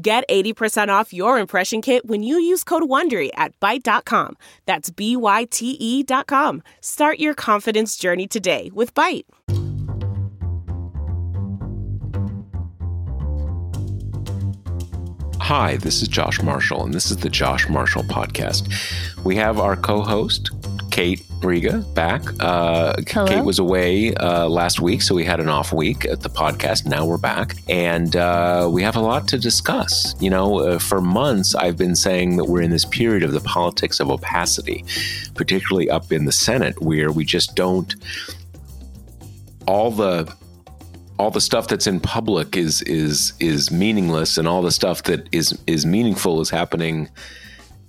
Get 80% off your impression kit when you use code WONDERY at Byte.com. That's B-Y-T-E dot com. Start your confidence journey today with Byte. Hi, this is Josh Marshall, and this is the Josh Marshall Podcast. We have our co host, Kate Riga, back. Uh, Kate was away uh, last week, so we had an off week at the podcast. Now we're back, and uh, we have a lot to discuss. You know, uh, for months, I've been saying that we're in this period of the politics of opacity, particularly up in the Senate, where we just don't. All the all the stuff that's in public is is is meaningless, and all the stuff that is is meaningful is happening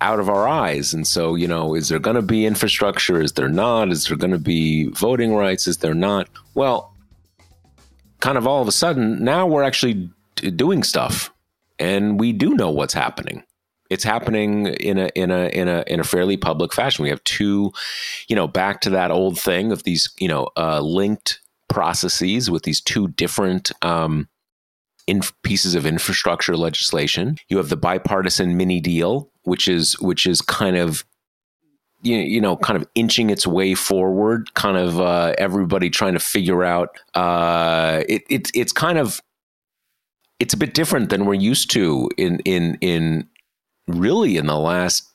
out of our eyes. And so, you know, is there going to be infrastructure? Is there not? Is there going to be voting rights? Is there not? Well, kind of all of a sudden, now we're actually doing stuff, and we do know what's happening it's happening in a in a in a in a fairly public fashion. We have two, you know, back to that old thing of these, you know, uh, linked processes with these two different um, in pieces of infrastructure legislation. You have the bipartisan mini deal, which is which is kind of you, you know kind of inching its way forward. Kind of uh, everybody trying to figure out. Uh, it, it it's kind of it's a bit different than we're used to in in in really in the last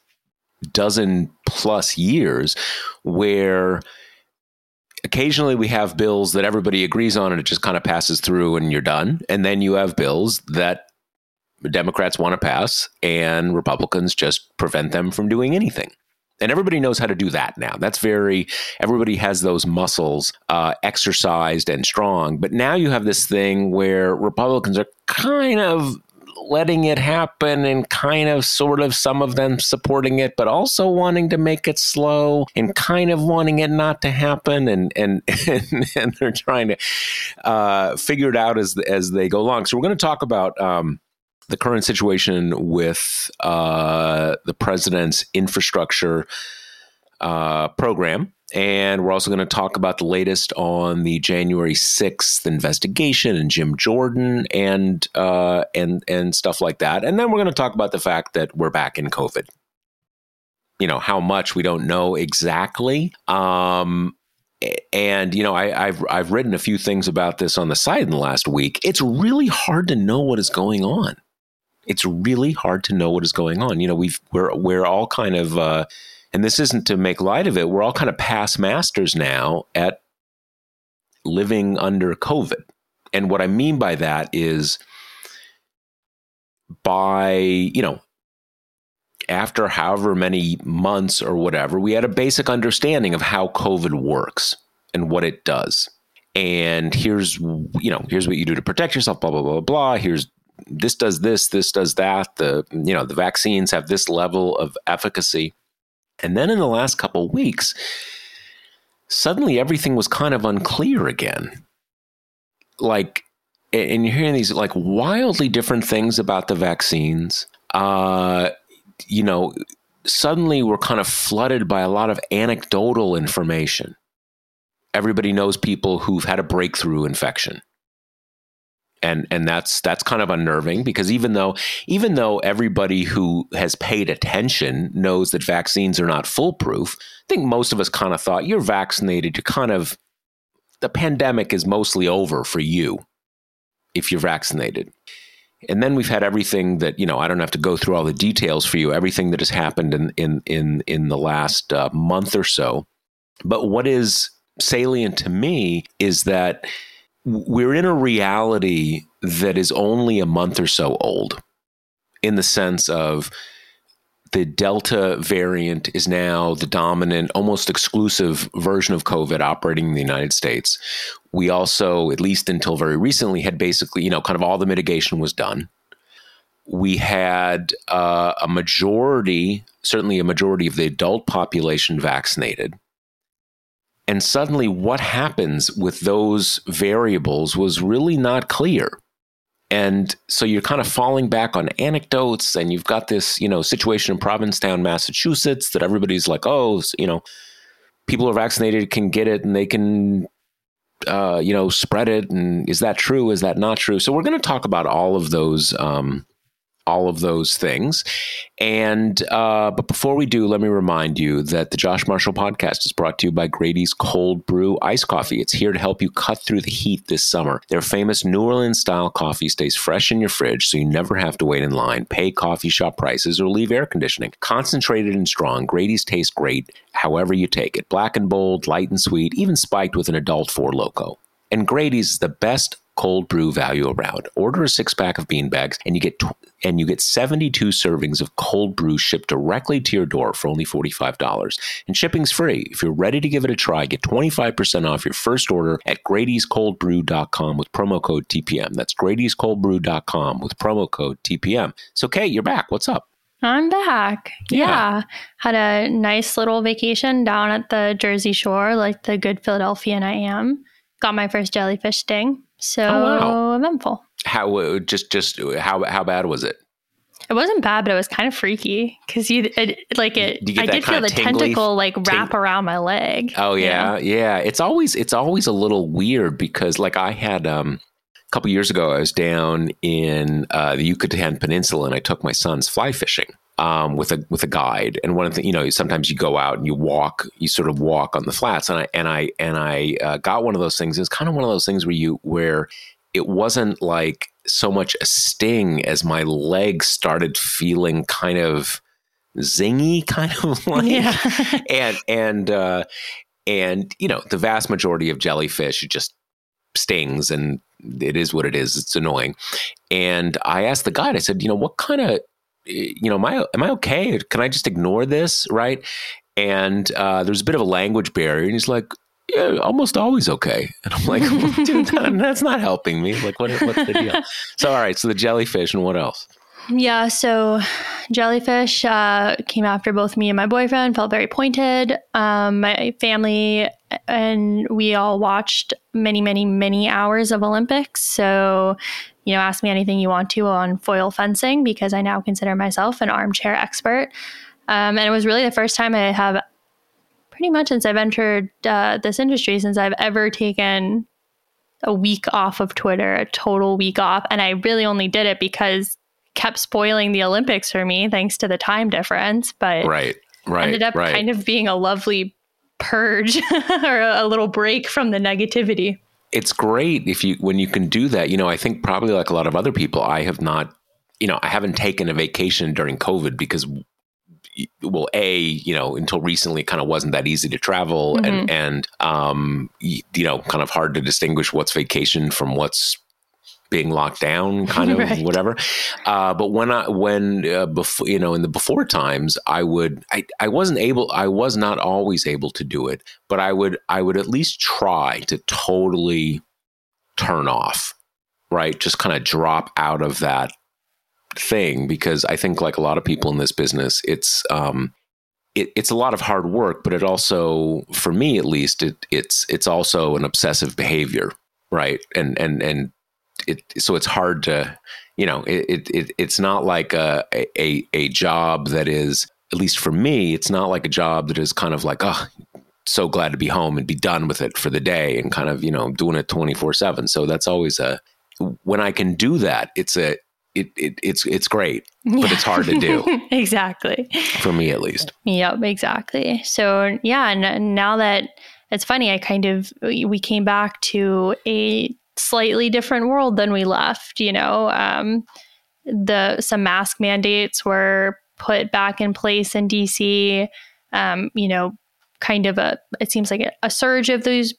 dozen plus years where occasionally we have bills that everybody agrees on and it just kind of passes through and you're done. And then you have bills that Democrats want to pass and Republicans just prevent them from doing anything. And everybody knows how to do that now. That's very, everybody has those muscles uh, exercised and strong. But now you have this thing where Republicans are kind of letting it happen and kind of sort of some of them supporting it but also wanting to make it slow and kind of wanting it not to happen and and and, and they're trying to uh, figure it out as as they go along. So we're going to talk about um, the current situation with uh, the president's infrastructure uh, program and we're also going to talk about the latest on the January 6th investigation and Jim Jordan and uh, and and stuff like that. And then we're going to talk about the fact that we're back in COVID. You know, how much we don't know exactly. Um, and you know, I, have I've written a few things about this on the site in the last week. It's really hard to know what is going on. It's really hard to know what is going on. You know, we've we're we're all kind of uh, and this isn't to make light of it, we're all kind of past masters now at living under COVID. And what I mean by that is by, you know, after however many months or whatever, we had a basic understanding of how COVID works and what it does. And here's, you know, here's what you do to protect yourself, blah, blah, blah, blah. Here's this does this, this does that. The, you know, the vaccines have this level of efficacy. And then in the last couple weeks, suddenly everything was kind of unclear again. Like, and you're hearing these like wildly different things about the vaccines. Uh, you know, suddenly we're kind of flooded by a lot of anecdotal information. Everybody knows people who've had a breakthrough infection and and that's that's kind of unnerving because even though even though everybody who has paid attention knows that vaccines are not foolproof, I think most of us kind of thought you're vaccinated, you kind of the pandemic is mostly over for you if you're vaccinated. And then we've had everything that you know. I don't have to go through all the details for you. Everything that has happened in in in in the last uh, month or so. But what is salient to me is that we're in a reality that is only a month or so old in the sense of the Delta variant is now the dominant, almost exclusive version of COVID operating in the United States. We also, at least until very recently, had basically, you know, kind of all the mitigation was done. we had uh, a majority, certainly a majority of the adult population vaccinated. And suddenly, what happens with those variables was really not clear. And so you're kind of falling back on anecdotes, and you've got this, you know, situation in Provincetown, Massachusetts, that everybody's like, oh, you know, people who are vaccinated can get it and they can uh, you know, spread it. And is that true? Is that not true? So we're going to talk about all of those um, all of those things. And uh, but before we do, let me remind you that the Josh Marshall podcast is brought to you by Grady's Cold Brew Ice Coffee. It's here to help you cut through the heat this summer. Their famous New Orleans style coffee stays fresh in your fridge, so you never have to wait in line, pay coffee shop prices, or leave air conditioning. Concentrated and strong, Grady's tastes great however you take it. Black and bold, light and sweet, even spiked with an adult Four loco. And Grady's is the best cold brew value around. Order a six pack of bean bags, and you get tw- and you get 72 servings of cold brew shipped directly to your door for only $45. And shipping's free. If you're ready to give it a try, get 25% off your first order at Grady'sColdBrew.com with promo code TPM. That's Grady'sColdBrew.com with promo code TPM. So, Kate, you're back. What's up? I'm back. Yeah. yeah. Had a nice little vacation down at the Jersey Shore, like the good Philadelphian I am. Got my first jellyfish sting. So oh, wow. eventful. How uh, just just how how bad was it? It wasn't bad, but it was kind of freaky because you it, like it. I did feel the tentacle like wrap ting- around my leg. Oh yeah, yeah. It's always it's always a little weird because like I had um a couple years ago I was down in uh, the Yucatan Peninsula and I took my sons fly fishing um, with a with a guide. And one of the you know sometimes you go out and you walk, you sort of walk on the flats. And I and I and I uh, got one of those things. It's kind of one of those things where you where it wasn't like so much a sting as my legs started feeling kind of zingy, kind of like yeah. and and uh, and you know the vast majority of jellyfish just stings and it is what it is. It's annoying. And I asked the guide, I said, you know, what kind of you know, am I am I okay? Can I just ignore this, right? And uh, there's a bit of a language barrier, and he's like, "Yeah, almost always okay." And I'm like, well, "Dude, that's not helping me. Like, what, what's the deal?" So, all right, so the jellyfish, and what else? Yeah, so jellyfish uh, came after both me and my boyfriend. Felt very pointed. Um, my family and we all watched many, many, many hours of Olympics. So you know, ask me anything you want to on foil fencing because I now consider myself an armchair expert. Um, and it was really the first time I have, pretty much since I've entered uh, this industry, since I've ever taken a week off of Twitter, a total week off. And I really only did it because kept spoiling the Olympics for me thanks to the time difference. But right, right, ended up right. kind of being a lovely purge or a, little break from the negativity it's great if you when you can do that. You know, I think probably like a lot of other people, I have not, you know, I haven't taken a vacation during COVID because well a you know until recently it kind of wasn't that easy to travel mm-hmm. and and um you know kind of hard to distinguish what's vacation from what's being locked down, kind of right. whatever. Uh, but when I when uh, before you know in the before times, I would I I wasn't able I was not always able to do it, but I would I would at least try to totally turn off, right? Just kind of drop out of that thing because I think like a lot of people in this business, it's um it, it's a lot of hard work, but it also, for me at least, it, it's it's also an obsessive behavior, right? And and and it so it's hard to you know it, it it's not like a, a a job that is at least for me it's not like a job that is kind of like oh so glad to be home and be done with it for the day and kind of you know doing it 24 7 so that's always a when i can do that it's a it, it it's it's great but it's hard to do. Exactly. For me at least. Yep exactly. So yeah and now that it's funny i kind of we came back to a slightly different world than we left. You know, um, the some mask mandates were put back in place in DC. Um, you know, kind of a it seems like a, a surge of those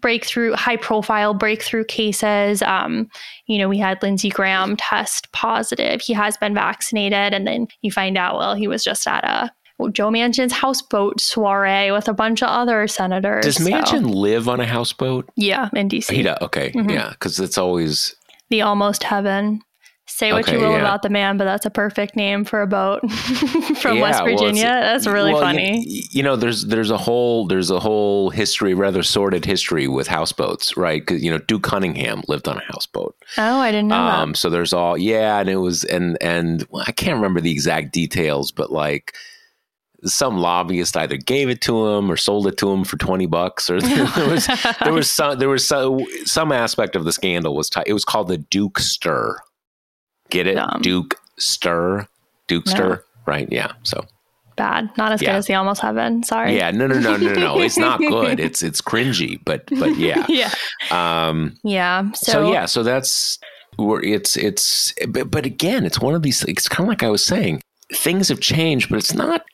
breakthrough high profile breakthrough cases um, you know we had lindsey graham test positive he has been vaccinated and then you find out well he was just at a Joe Manchin's houseboat soiree with a bunch of other senators. Does Manchin so. live on a houseboat? Yeah, in DC. He does. Okay, mm-hmm. yeah, because it's always the almost heaven Say what okay, you will yeah. about the man, but that's a perfect name for a boat from yeah, West Virginia. Well, that's really well, funny. You, you, know, there's there's a whole there's a whole history, rather sordid history with houseboats, right? Because you know, Duke Cunningham lived on a houseboat. Oh, I didn't know um, that. So there's all yeah, and it was and and well, I can't remember the exact details, but like some lobbyist either gave it to him or sold it to him for 20 bucks or there was there was some there was some, some aspect of the scandal was t- it was called the Duke stir. Get it. Duke stir? Duke stir? No. right yeah so. Bad. Not as yeah. good as the almost heaven. Sorry. Yeah no no no no no. It's not good. It's it's cringy but but yeah. Yeah. Um yeah so, so yeah so that's where it's it's but, but again it's one of these it's kind of like i was saying things have changed but it's not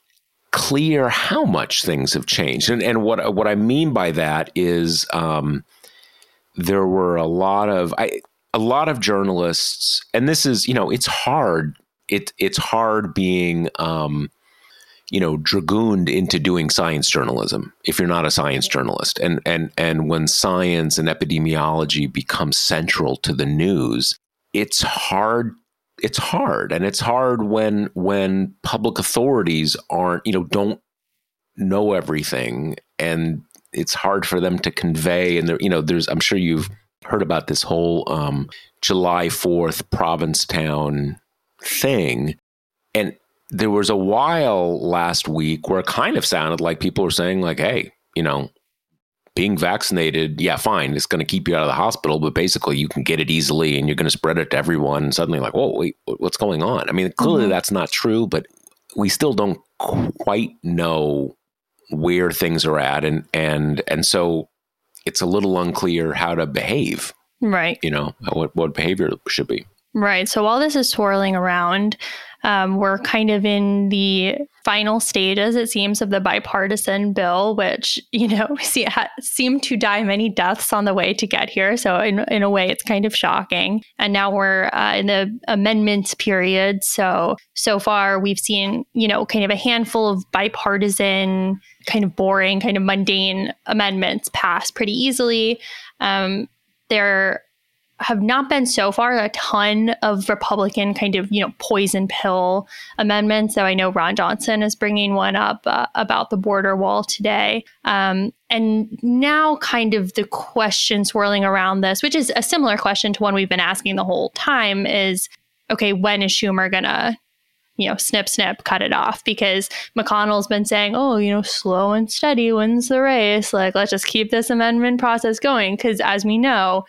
clear how much things have changed. And, and what what I mean by that is um, there were a lot of I, a lot of journalists, and this is you know it's hard. It it's hard being um, you know dragooned into doing science journalism if you're not a science journalist. And and and when science and epidemiology become central to the news, it's hard it's hard and it's hard when when public authorities aren't you know don't know everything and it's hard for them to convey and there you know there's i'm sure you've heard about this whole um, july 4th provincetown thing and there was a while last week where it kind of sounded like people were saying like hey you know being vaccinated, yeah, fine, it's going to keep you out of the hospital, but basically you can get it easily and you're going to spread it to everyone. And suddenly, like, whoa, wait, what's going on? I mean, clearly mm-hmm. that's not true, but we still don't quite know where things are at, and and and so it's a little unclear how to behave. Right. You know what what behavior should be. Right. So while this is swirling around, um, we're kind of in the final stages, it seems, of the bipartisan bill, which, you know, see, ha- seemed to die many deaths on the way to get here. So, in, in a way, it's kind of shocking. And now we're uh, in the amendments period. So, so far, we've seen, you know, kind of a handful of bipartisan, kind of boring, kind of mundane amendments pass pretty easily. Um, there have not been so far a ton of Republican kind of, you know, poison pill amendments. So I know Ron Johnson is bringing one up uh, about the border wall today. Um, and now, kind of the question swirling around this, which is a similar question to one we've been asking the whole time, is okay, when is Schumer going to you know, snip, snip, cut it off because McConnell's been saying, oh, you know, slow and steady wins the race. Like, let's just keep this amendment process going. Because as we know,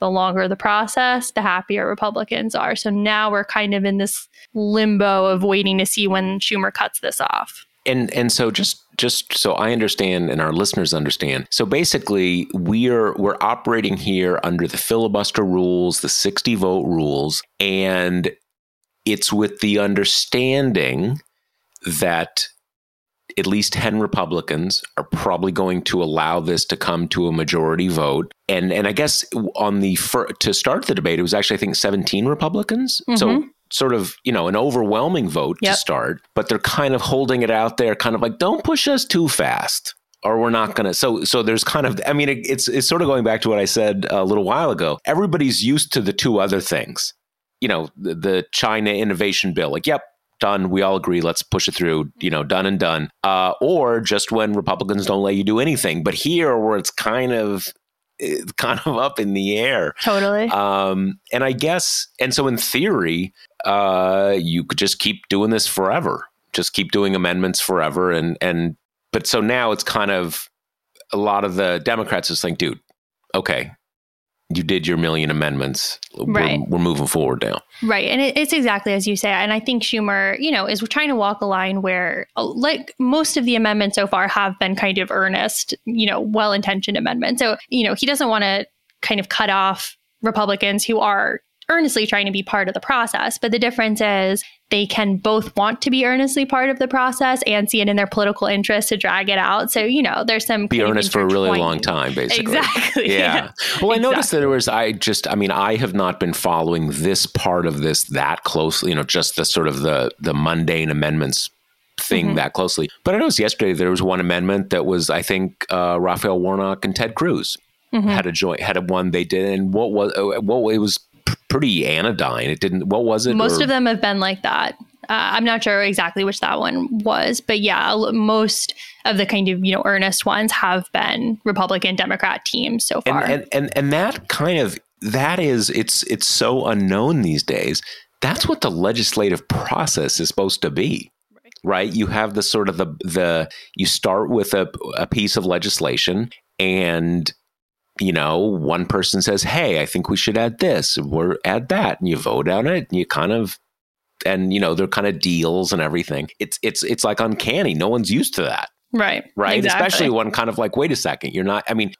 the longer the process, the happier Republicans are. So now we're kind of in this limbo of waiting to see when Schumer cuts this off. And and so just just so I understand and our listeners understand. So basically we're we're operating here under the filibuster rules, the 60 vote rules, and it's with the understanding that at least 10 Republicans are probably going to allow this to come to a majority vote. And and I guess on the fir- to start the debate, it was actually I think 17 Republicans. Mm-hmm. So sort of you know an overwhelming vote yep. to start, but they're kind of holding it out there, kind of like don't push us too fast. Or we're not gonna. So, so there's kind of. I mean, it, it's it's sort of going back to what I said a little while ago. Everybody's used to the two other things you know the, the, China innovation bill. Like, yep, done. We all agree. Let's push it through. You know, done and done. Uh, or just when Republicans don't let you do anything. But here, where it's kind of it's kind of up in the air. Totally. Um, and I guess, and so in theory, uh, you could just keep doing this forever. Just keep doing amendments forever. And and but so now it's kind of a lot of the Democrats just think, dude, okay, you did your million amendments. Right. We're, we're moving forward now. Right. And it, it's exactly as you say. And I think Schumer, you know, is trying to walk a line where, uh, like most of the amendments so far have been kind of earnest, you know, well intentioned amendments. So, you know, he doesn't want to kind of cut off Republicans who are earnestly trying to be part of the process. But the difference is they can both want to be earnestly part of the process and see it in their political interest to drag it out. So, you know, there's some be earnest for a really long time, basically. Exactly. Yeah. yeah. Well, I exactly. noticed that there was, I just, I mean, I have not been following this part of this that closely, you know, just the sort of the, the mundane amendments thing mm-hmm. that closely. But I noticed yesterday there was one amendment that was, I think, uh, Raphael Warnock and Ted Cruz. Mm-hmm. Had a joint, had a one they did, and what was uh, what it was pretty anodyne. It didn't. What was it? Most or? of them have been like that. Uh, I'm not sure exactly which that one was, but yeah, most of the kind of you know earnest ones have been Republican Democrat teams so far. And and and, and that kind of that is it's it's so unknown these days. That's what the legislative process is supposed to be right you have the sort of the the you start with a, a piece of legislation and you know, one person says, "Hey, I think we should add this or add that," and you vote on it, and you kind of, and you know, they're kind of deals and everything. It's it's it's like uncanny. No one's used to that, right? Right. Exactly. Especially when kind of like, wait a second, you're not. I mean,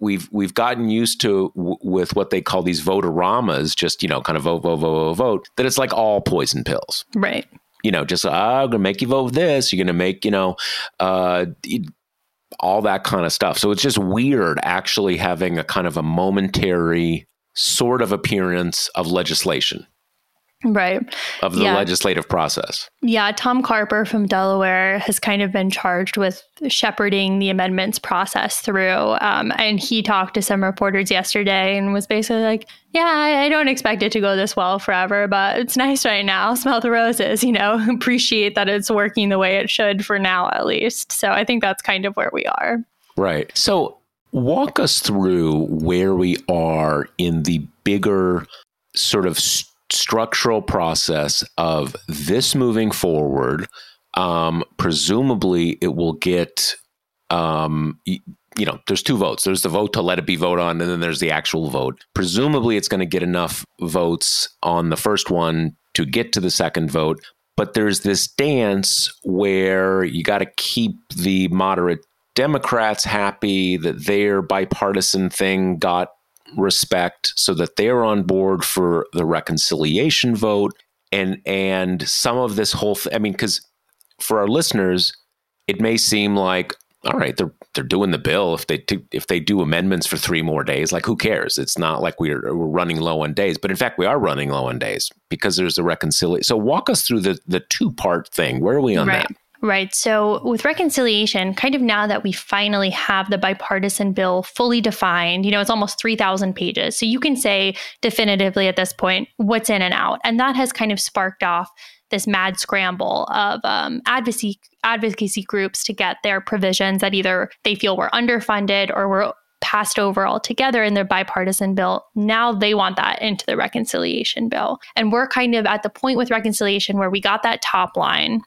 we've we've gotten used to w- with what they call these voteramas, just you know, kind of vote, vote, vote, vote, vote. That it's like all poison pills, right? you know, just oh, I'm gonna make you vote this. You're gonna make, you know, uh, all that kind of stuff. So it's just weird actually having a kind of a momentary sort of appearance of legislation right. Of the yeah. legislative process. Yeah tom carper from delaware has kind of been charged with shepherding the amendments process through um, and he talked to some reporters yesterday and was basically like yeah I, I don't expect it to go this well forever but it's nice right now. Smell the roses you know appreciate that it's working the way it should for now at least. So i think that's kind of where we are. Right. So walk us through where we are in the bigger sort of st- structural process of this moving forward. Um, presumably, it will get, um, you, you know, there's two votes. There's the vote to let it be voted on, and then there's the actual vote. Presumably, it's going to get enough votes on the first one to get to the second vote. But there's this dance where you got to keep the moderate Democrats happy that their bipartisan thing got respect so that they're on board for the reconciliation vote. And and some of this whole th- I mean cuz for our listeners it may seem like all right they're they're doing the bill. If they do, if they do amendments for 3 more days like who cares? It's not like we're we're running low on days. But in fact we are running low on days because there's a reconciliation so walk us through the the two part thing. Where are we on right. that Right. So, with reconciliation, kind of now that we finally have the bipartisan bill fully defined, you know, it's almost 3,000 pages. So, you can say definitively at this point what's in and out. And that has kind of sparked off this mad scramble of um, advocacy advocacy groups to get their provisions that either they feel were underfunded or were passed over altogether in their bipartisan bill. Now they want that into the reconciliation bill. And we're kind of at the point with reconciliation where we got that top line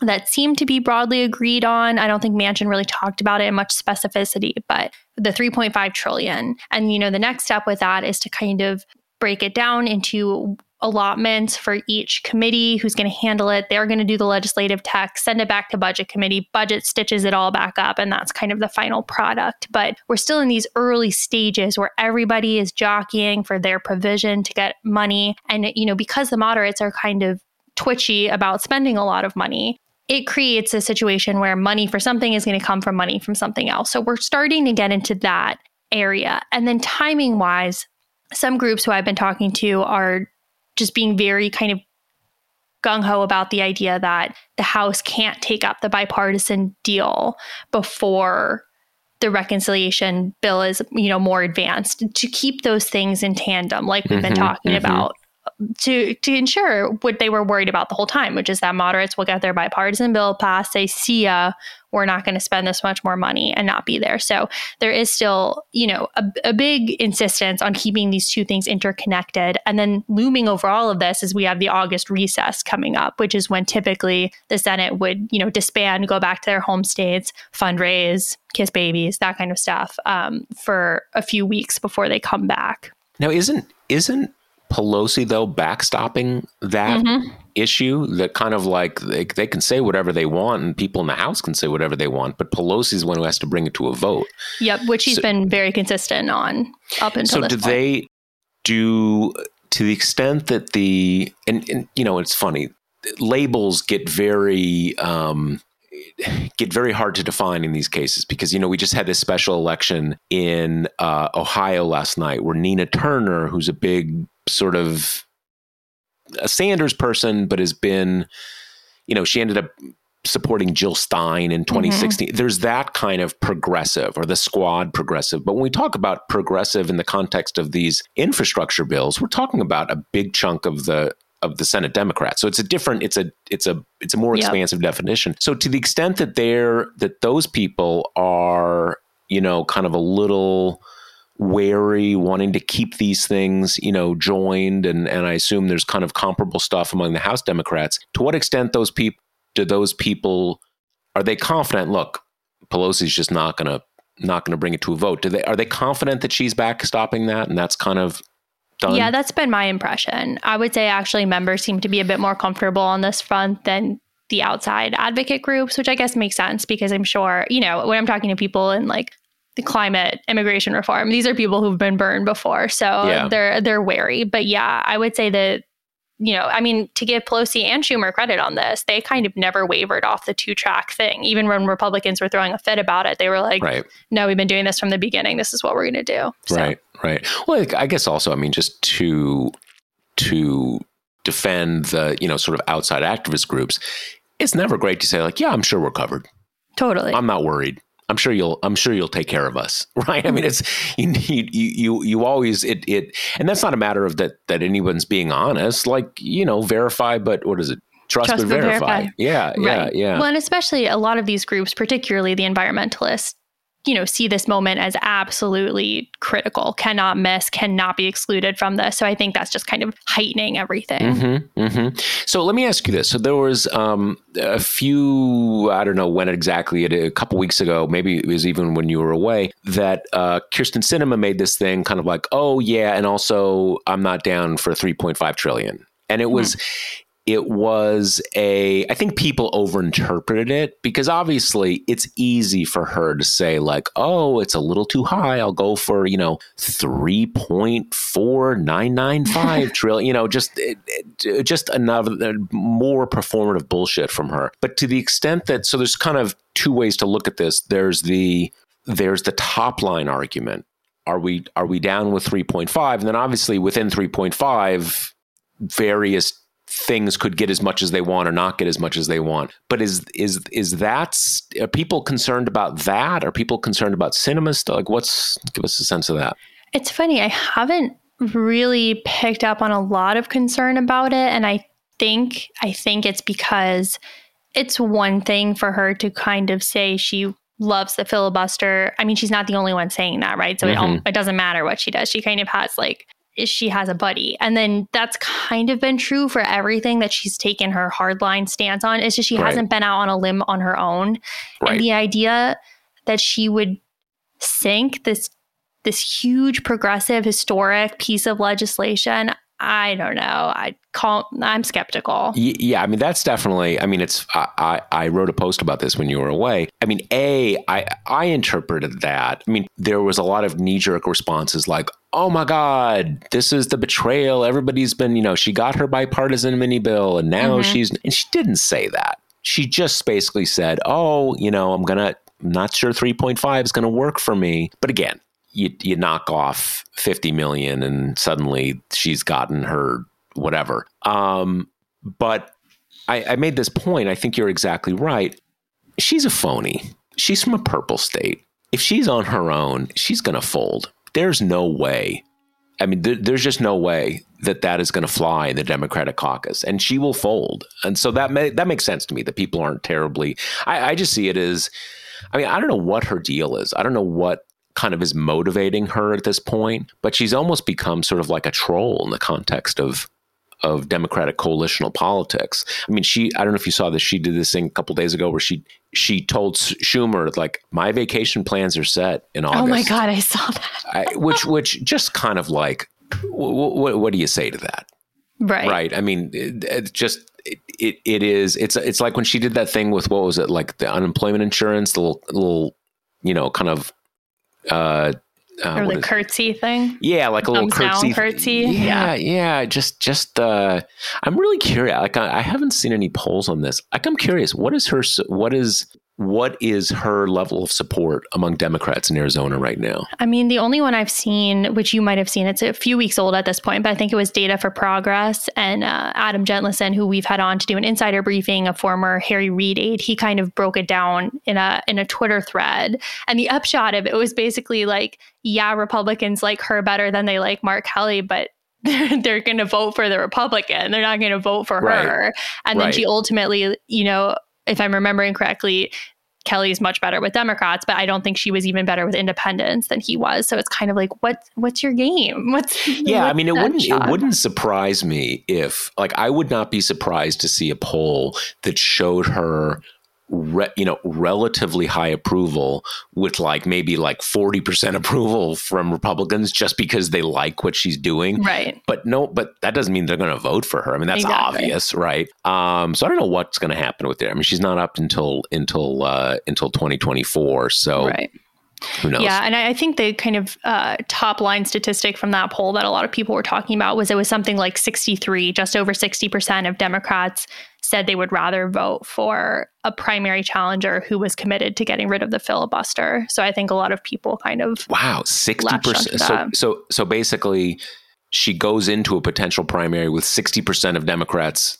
that seemed to be broadly agreed on. I don't think Manchin really talked about it in much specificity, but the 3.5 trillion. And you know, the next step with that is to kind of break it down into allotments for each committee who's going to handle it. They're going to do the legislative text, send it back to budget committee, budget stitches it all back up, and that's kind of the final product. But we're still in these early stages where everybody is jockeying for their provision to get money. And, you know, because the moderates are kind of twitchy about spending a lot of money, it creates a situation where money for something is going to come from money from something else. So we're starting to get into that area. And then timing wise, some groups who I've been talking to are just being very kind of gung ho about the idea that the House can't take up the bipartisan deal before the reconciliation bill is you know more advanced to keep those things in tandem like we've been mm-hmm, talking mm-hmm. about to to ensure what they were worried about the whole time, which is that moderates will get their bipartisan bill passed, say, see ya, we're not going to spend this much more money and not be there. So there is still, you know, a, a big insistence on keeping these two things interconnected. And then looming over all of this is we have the August recess coming up, which is when typically the Senate would, you know, disband, go back to their home states, fundraise, kiss babies, that kind of stuff um, for a few weeks before they come back. Now, isn't isn't Pelosi, though, backstopping that mm-hmm. issue that kind of like they, they can say whatever they want and people in the House can say whatever they want, but Pelosi's the one who has to bring it to a vote. Yep, which he's so, been very consistent on up until So, do point. they do to the extent that the, and, and you know, it's funny, labels get very, um, get very hard to define in these cases because you know we just had this special election in uh, Ohio last night where Nina Turner, who's a big sort of a Sanders person, but has been, you know, she ended up supporting Jill Stein in 2016. Mm-hmm. There's that kind of progressive or the squad progressive. But when we talk about progressive in the context of these infrastructure bills, we're talking about a big chunk of the of the Senate Democrats. So it's a different, it's a it's a it's a more yep. expansive definition. So to the extent that they're that those people are, you know, kind of a little wary, wanting to keep these things, you know, joined, and and I assume there's kind of comparable stuff among the House Democrats. To what extent those people do those people are they confident? Look, Pelosi's just not to not to bring it to a vote. Do they are they confident that she's back stopping that, and that's kind of done? Yeah, that's been my impression. I would say actually members seem to be a bit more comfortable on this front than the outside advocate groups, which I guess makes sense because I'm sure you know when I'm talking to people in like the climate immigration reform these are people who've been burned before so yeah. they're they're wary but yeah i would say that you know, I mean, to give Pelosi and Schumer credit on this, they kind of never wavered off the two track thing. Even when Republicans were throwing a fit about it, they were like, right. no, we've been doing this from the beginning. This is what we're going to do. So. Right, right. Well, I guess also, I mean, just to, to defend the, you know, sort of outside activist groups, it's never great to say, like, yeah, I'm sure we're covered. Totally. I'm not worried. I'm sure you'll I'm sure you'll take care of us, right? I mean, it's you you you you always it it and that's not a matter of that that anyone's being honest. Like you know, verify, but what is it? Trust, Trust but, verify. verify. Yeah, right. yeah, yeah. Well, and especially a lot of these groups, particularly the environmentalists, you know, see this moment as absolutely critical, cannot miss, cannot be excluded from this. So I think that's just kind of heightening everything. Mm-hmm, mm-hmm. So let me ask you this. So there was um, a few, I don't know when exactly, a couple weeks ago, maybe it was even when you were away, that uh, Kyrsten Sinema made this thing kind of like, oh, yeah, and also I'm not down for 3.5 trillion. And it was, mm it was a i think people overinterpreted it because obviously it's easy for her to say like oh it's a little too high. I'll go for you know 3.4995 trillion you know just it, it, just another more performative bullshit from her. But to the extent that so there's kind of two ways to look at this. There's the there's the top line argument. Are we are we down with 3.5 and then obviously within 3.5 various things could get as much as they want or not get as much as they want. But is is is that are people concerned about that? Are people concerned about Sinema still? Like, what's give us a sense of that? It's funny. I haven't really picked up on a lot of concern about it, and I think I think it's because it's one thing for her to kind of say she loves the filibuster. I mean, she's not the only one saying that, right? So mm-hmm. it, it doesn't matter what she does. She kind of has like she has a buddy. And then that's kind of been true for everything that she's taken her hardline stance on. It's just she right. hasn't been out on a limb on her own. Right. And the idea that she would sink this this huge progressive historic piece of legislation I don't know. I call. I'm skeptical. Yeah, I mean that's definitely. I mean, it's. I, I, I wrote a post about this when you were away. I mean, a I I interpreted that. I mean, there was a lot of knee jerk responses like, "Oh my God, this is the betrayal." Everybody's been, you know, she got her bipartisan mini bill, and now mm-hmm. she's. And she didn't say that. She just basically said, "Oh, you know, I'm gonna." I'm not sure 3.5 is going to work for me. But again, you, you knock off 50 million and suddenly she's gotten her whatever. Um, but I, I made this point. I think you're exactly right. She's a phony. She's from a purple state. If she's on her own, she's going to fold. There's no way. I mean, th- there's just no way that that is going to fly in the Democratic caucus, and she will fold. And so that may, that makes sense to me that people aren't terribly. I, I just see it as. I mean, I don't know what her deal is. I don't know what kind of is motivating her at this point, but she's almost become sort of like a troll in the context of of democratic coalitional politics. I mean, she I don't know if you saw this she did this thing a couple days ago where she she told Schumer like my vacation plans are set in August. Oh my god, I saw that. I, which which just kind of like what what do you say to that? Right. Right. I mean, it, it just it, it, it is it's it's like when she did that thing with what was it like the unemployment insurance the little little you know kind of uh, uh, or the curtsy thing. Yeah, like a little curtsy. curtsy. Yeah, yeah, yeah, Just, just. Uh, I'm really curious. Like, I, I, haven't seen any polls on this. Like, I'm curious. What is her? What is what is her level of support among Democrats in Arizona right now? I mean, the only one I've seen, which you might have seen, it's a few weeks old at this point, but I think it was Data for Progress and uh, Adam Jentleson, who we've had on to do an insider briefing, a former Harry Reid aide. He kind of broke it down in a in a Twitter thread, and the upshot of it was basically like, yeah, Republicans like her better than they like Mark Kelly, but they're going to vote for the Republican. They're not going to vote for right. her. And right. then she ultimately, you know, if I'm remembering correctly, Kelly's much better with Democrats, but I don't think she was even better with independents than he was. So it's kind of like, what what's your game? What's yeah? What's I mean, it wouldn't it wouldn't surprise me if like I would not be surprised to see a poll that showed her re, you know relatively high approval with like maybe like 40% approval from republicans just because they like what she's doing. Right. But no but that doesn't mean they're going to vote for her. I mean that's exactly. obvious right? Um so i don't know what's going to happen with it. I mean she's not up until until uh until 2024 so right yeah, and I think the kind of uh, top line statistic from that poll that a lot of people were talking about was it was something like 63, just over 60% of Democrats said they would rather vote for a primary challenger who was committed to getting rid of the filibuster. So I think a lot of people kind of wow, 60%. So so so basically she goes into a potential primary with 60% of Democrats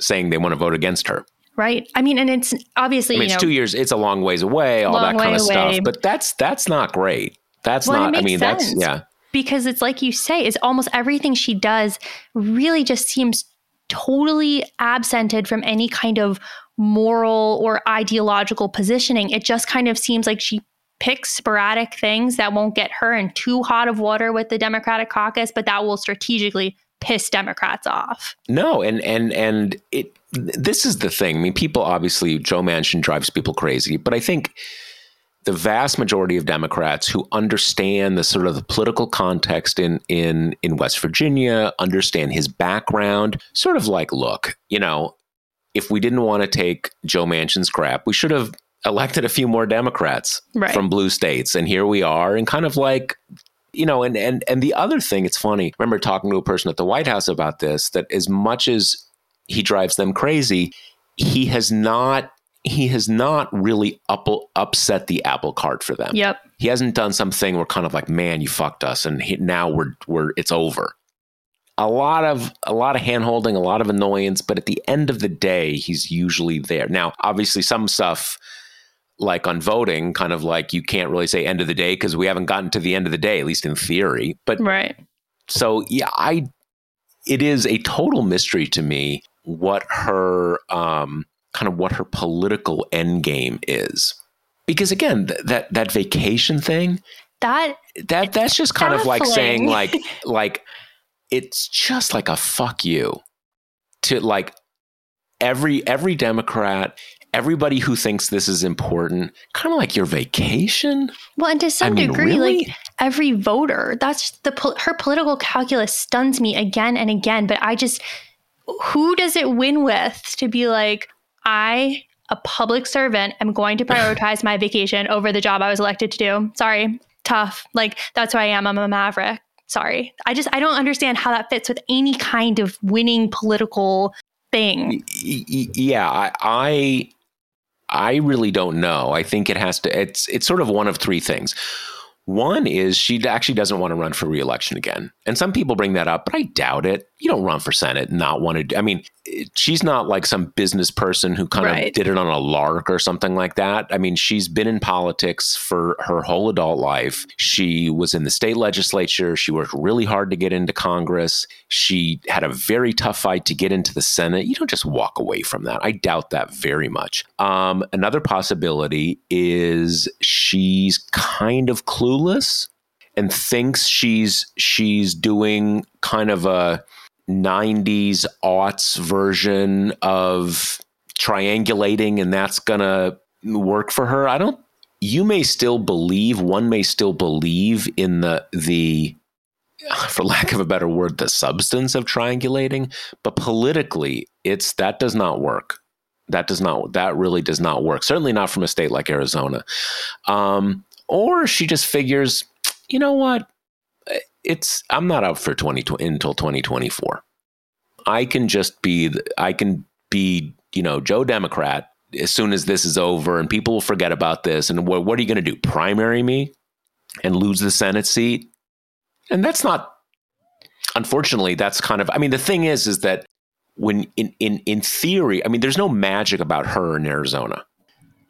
saying they want to vote against her. Right. I mean, and it's obviously I mean, it's know, two years. It's a long ways away. All that kind of away. stuff. But that's that's not great. That's well, not. I mean, sense. that's yeah. Because it's like you say, is almost everything she does really just seems totally absented from any kind of moral or ideological positioning. It just kind of seems like she picks sporadic things that won't get her in too hot of water with the Democratic caucus, but that will strategically piss Democrats off. No, and and and it this is the thing. I mean, people obviously Joe Manchin drives people crazy, but I think the vast majority of Democrats who understand the sort of the political context in in in West Virginia, understand his background, sort of like, look, you know, if we didn't want to take Joe Manchin's crap, we should have elected a few more Democrats right. from blue states, and here we are, and kind of like you know, and and and the other thing, it's funny. I remember talking to a person at the White House about this. That as much as he drives them crazy, he has not he has not really up, upset the apple cart for them. Yep. He hasn't done something where kind of like, man, you fucked us, and he, now we're we're it's over. A lot of a lot of handholding, a lot of annoyance, but at the end of the day, he's usually there. Now, obviously, some stuff like on voting, kind of like you can't really say end of the day because we haven't gotten to the end of the day, at least in theory. But right. So yeah, I it is a total mystery to me what her um, kind of what her political end game is. Because again, th- that that vacation thing, that that that's just kind baffling. of like saying like like it's just like a fuck you to like every every democrat everybody who thinks this is important, kind of like your vacation. Well, and to some I mean, degree, really? like every voter, that's the her political calculus stuns me again and again. But I just, who does it win with to be like, I, a public servant, am going to prioritize my vacation over the job I was elected to do? Sorry, tough. Like that's who I am. I'm a maverick. Sorry. I just I don't understand how that fits with any kind of winning political thing. Yeah, I, I I really don't know. I think it has to. It's it's sort of one of three things. One is she actually doesn't want to run for reelection again. And some people bring that up, but I doubt it. You don't run for Senate and not want to. I mean, she's not like some business person who kind right. of did it on a lark or something like that. I mean, she's been in politics for her whole adult life. She was in the state legislature. She worked really hard to get into Congress. She had a very tough fight to get into the Senate. You don't just walk away from that. I doubt that very much. Um, another possibility is she's kind of clueless and thinks she's she's doing kind of a 90s aughts version of triangulating and that's going to work for her. I don't you may still believe one may still believe in the the for lack of a better word the substance of triangulating but politically it's that does not work. That does not that really does not work certainly not from a state like arizona. Um, or she just figures you know what it's I'm not out for 2020 until 2024. I can just be I can be, you know, Joe Democrat as soon as this is over and people will forget about this. And what, what are you going to do? Primary me and lose the Senate seat? And that's not, unfortunately, that's kind of, I mean, the thing is, is that when in, in, in theory, I mean, there's no magic about her in Arizona.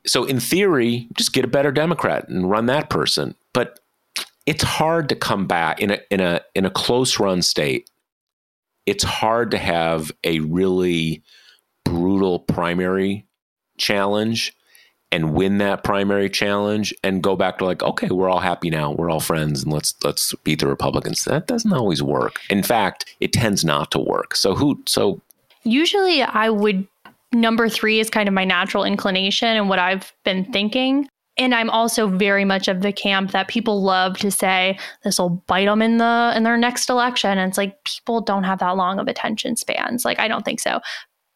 So in theory, just get a better Democrat and run that person. But it's hard to come back in a in a in a close run state. It's hard to have a really brutal primary challenge and win that primary challenge and go back to like okay we're all happy now. We're all friends and let's let's beat the republicans. That doesn't always work. In fact it tends not to work. So who so usually i would number 3 is kind of my natural inclination and what i've been thinking and i'm also very much of the camp that people love to say this will bite them in the in their next election. And it's like people don't have that long of attention spans. Like i don't think so.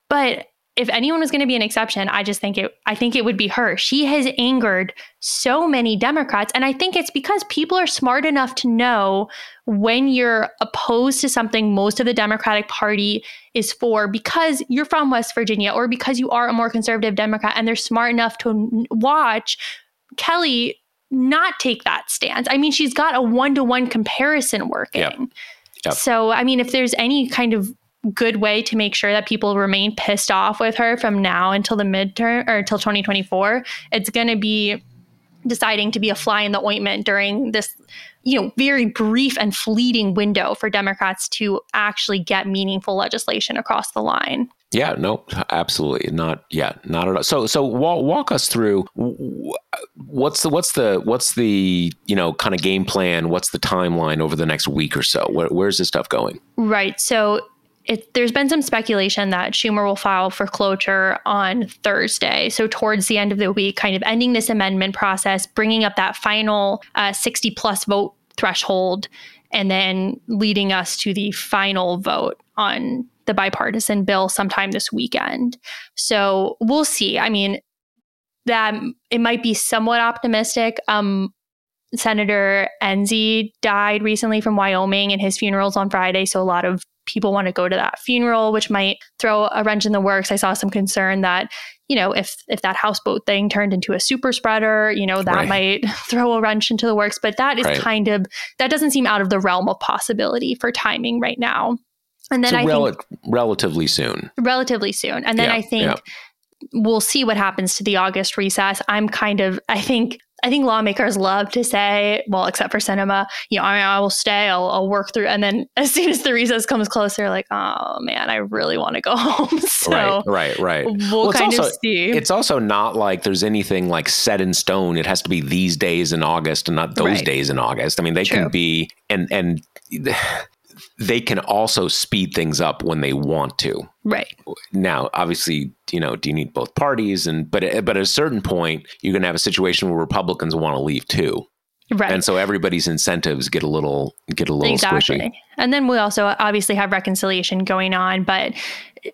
But if anyone was going to be an exception, I just think it I think it would be her. She has angered so many Democrats. And I think it's because people are smart enough to know when you're opposed to something most of the Democratic Party is for because you're from West Virginia or because you are a more conservative Democrat and they're smart enough to watch Kelly not take that stance. I mean, she's got a one-to-one comparison working. Yep. Yep. So, I mean, if there's any kind of good way to make sure that people remain pissed off with her from now until the midterm or until 2024 it's going to be deciding to be a fly in the ointment during this you know very brief and fleeting window for democrats to actually get meaningful legislation across the line yeah no absolutely not yeah not at all. So so walk, walk us through what's the what's the what's the you know kind of game plan? What's the timeline over the next week or so? Where, where's this stuff going? Right so it, there's been some speculation that Schumer will file for cloture on Thursday. So, towards the end of the week, kind of ending this amendment process, bringing up that final uh, 60 plus vote threshold, and then leading us to the final vote on the bipartisan bill sometime this weekend. So, we'll see. I mean, that it might be somewhat optimistic. Um, Senator Enzi died recently from Wyoming, and his funeral's on Friday. So a lot of people want to go to that funeral, which might throw a wrench in the works. I saw some concern that, you know, if if that houseboat thing turned into a super spreader, you know, that right. might throw a wrench into the works. But that is right. kind of that doesn't seem out of the realm of possibility for timing right now. And then so I rel- think relatively soon. Relatively soon. And then yeah, I think yeah. we'll see what happens to the August recess. I'm kind of I think I think lawmakers love to say, well, except for Sinema, you know, I, mean, I will stay, I'll, I'll, work through. And then as soon as the recess comes closer, like, oh man, I really want to go home. so right, right, right. We'll, well kind also, of see. It's also not like there's anything like set in stone. It has to be these days in August and not those right. days in August. I mean, they True. can be, and, and, they can also speed things up when they want to. Right. Now, obviously, you know, do you need both parties? And but but at a certain point, you're going to have a situation where Republicans want to leave too. Right. And so everybody's incentives get a little get a little exactly. squishy. And then we also obviously have reconciliation going on, but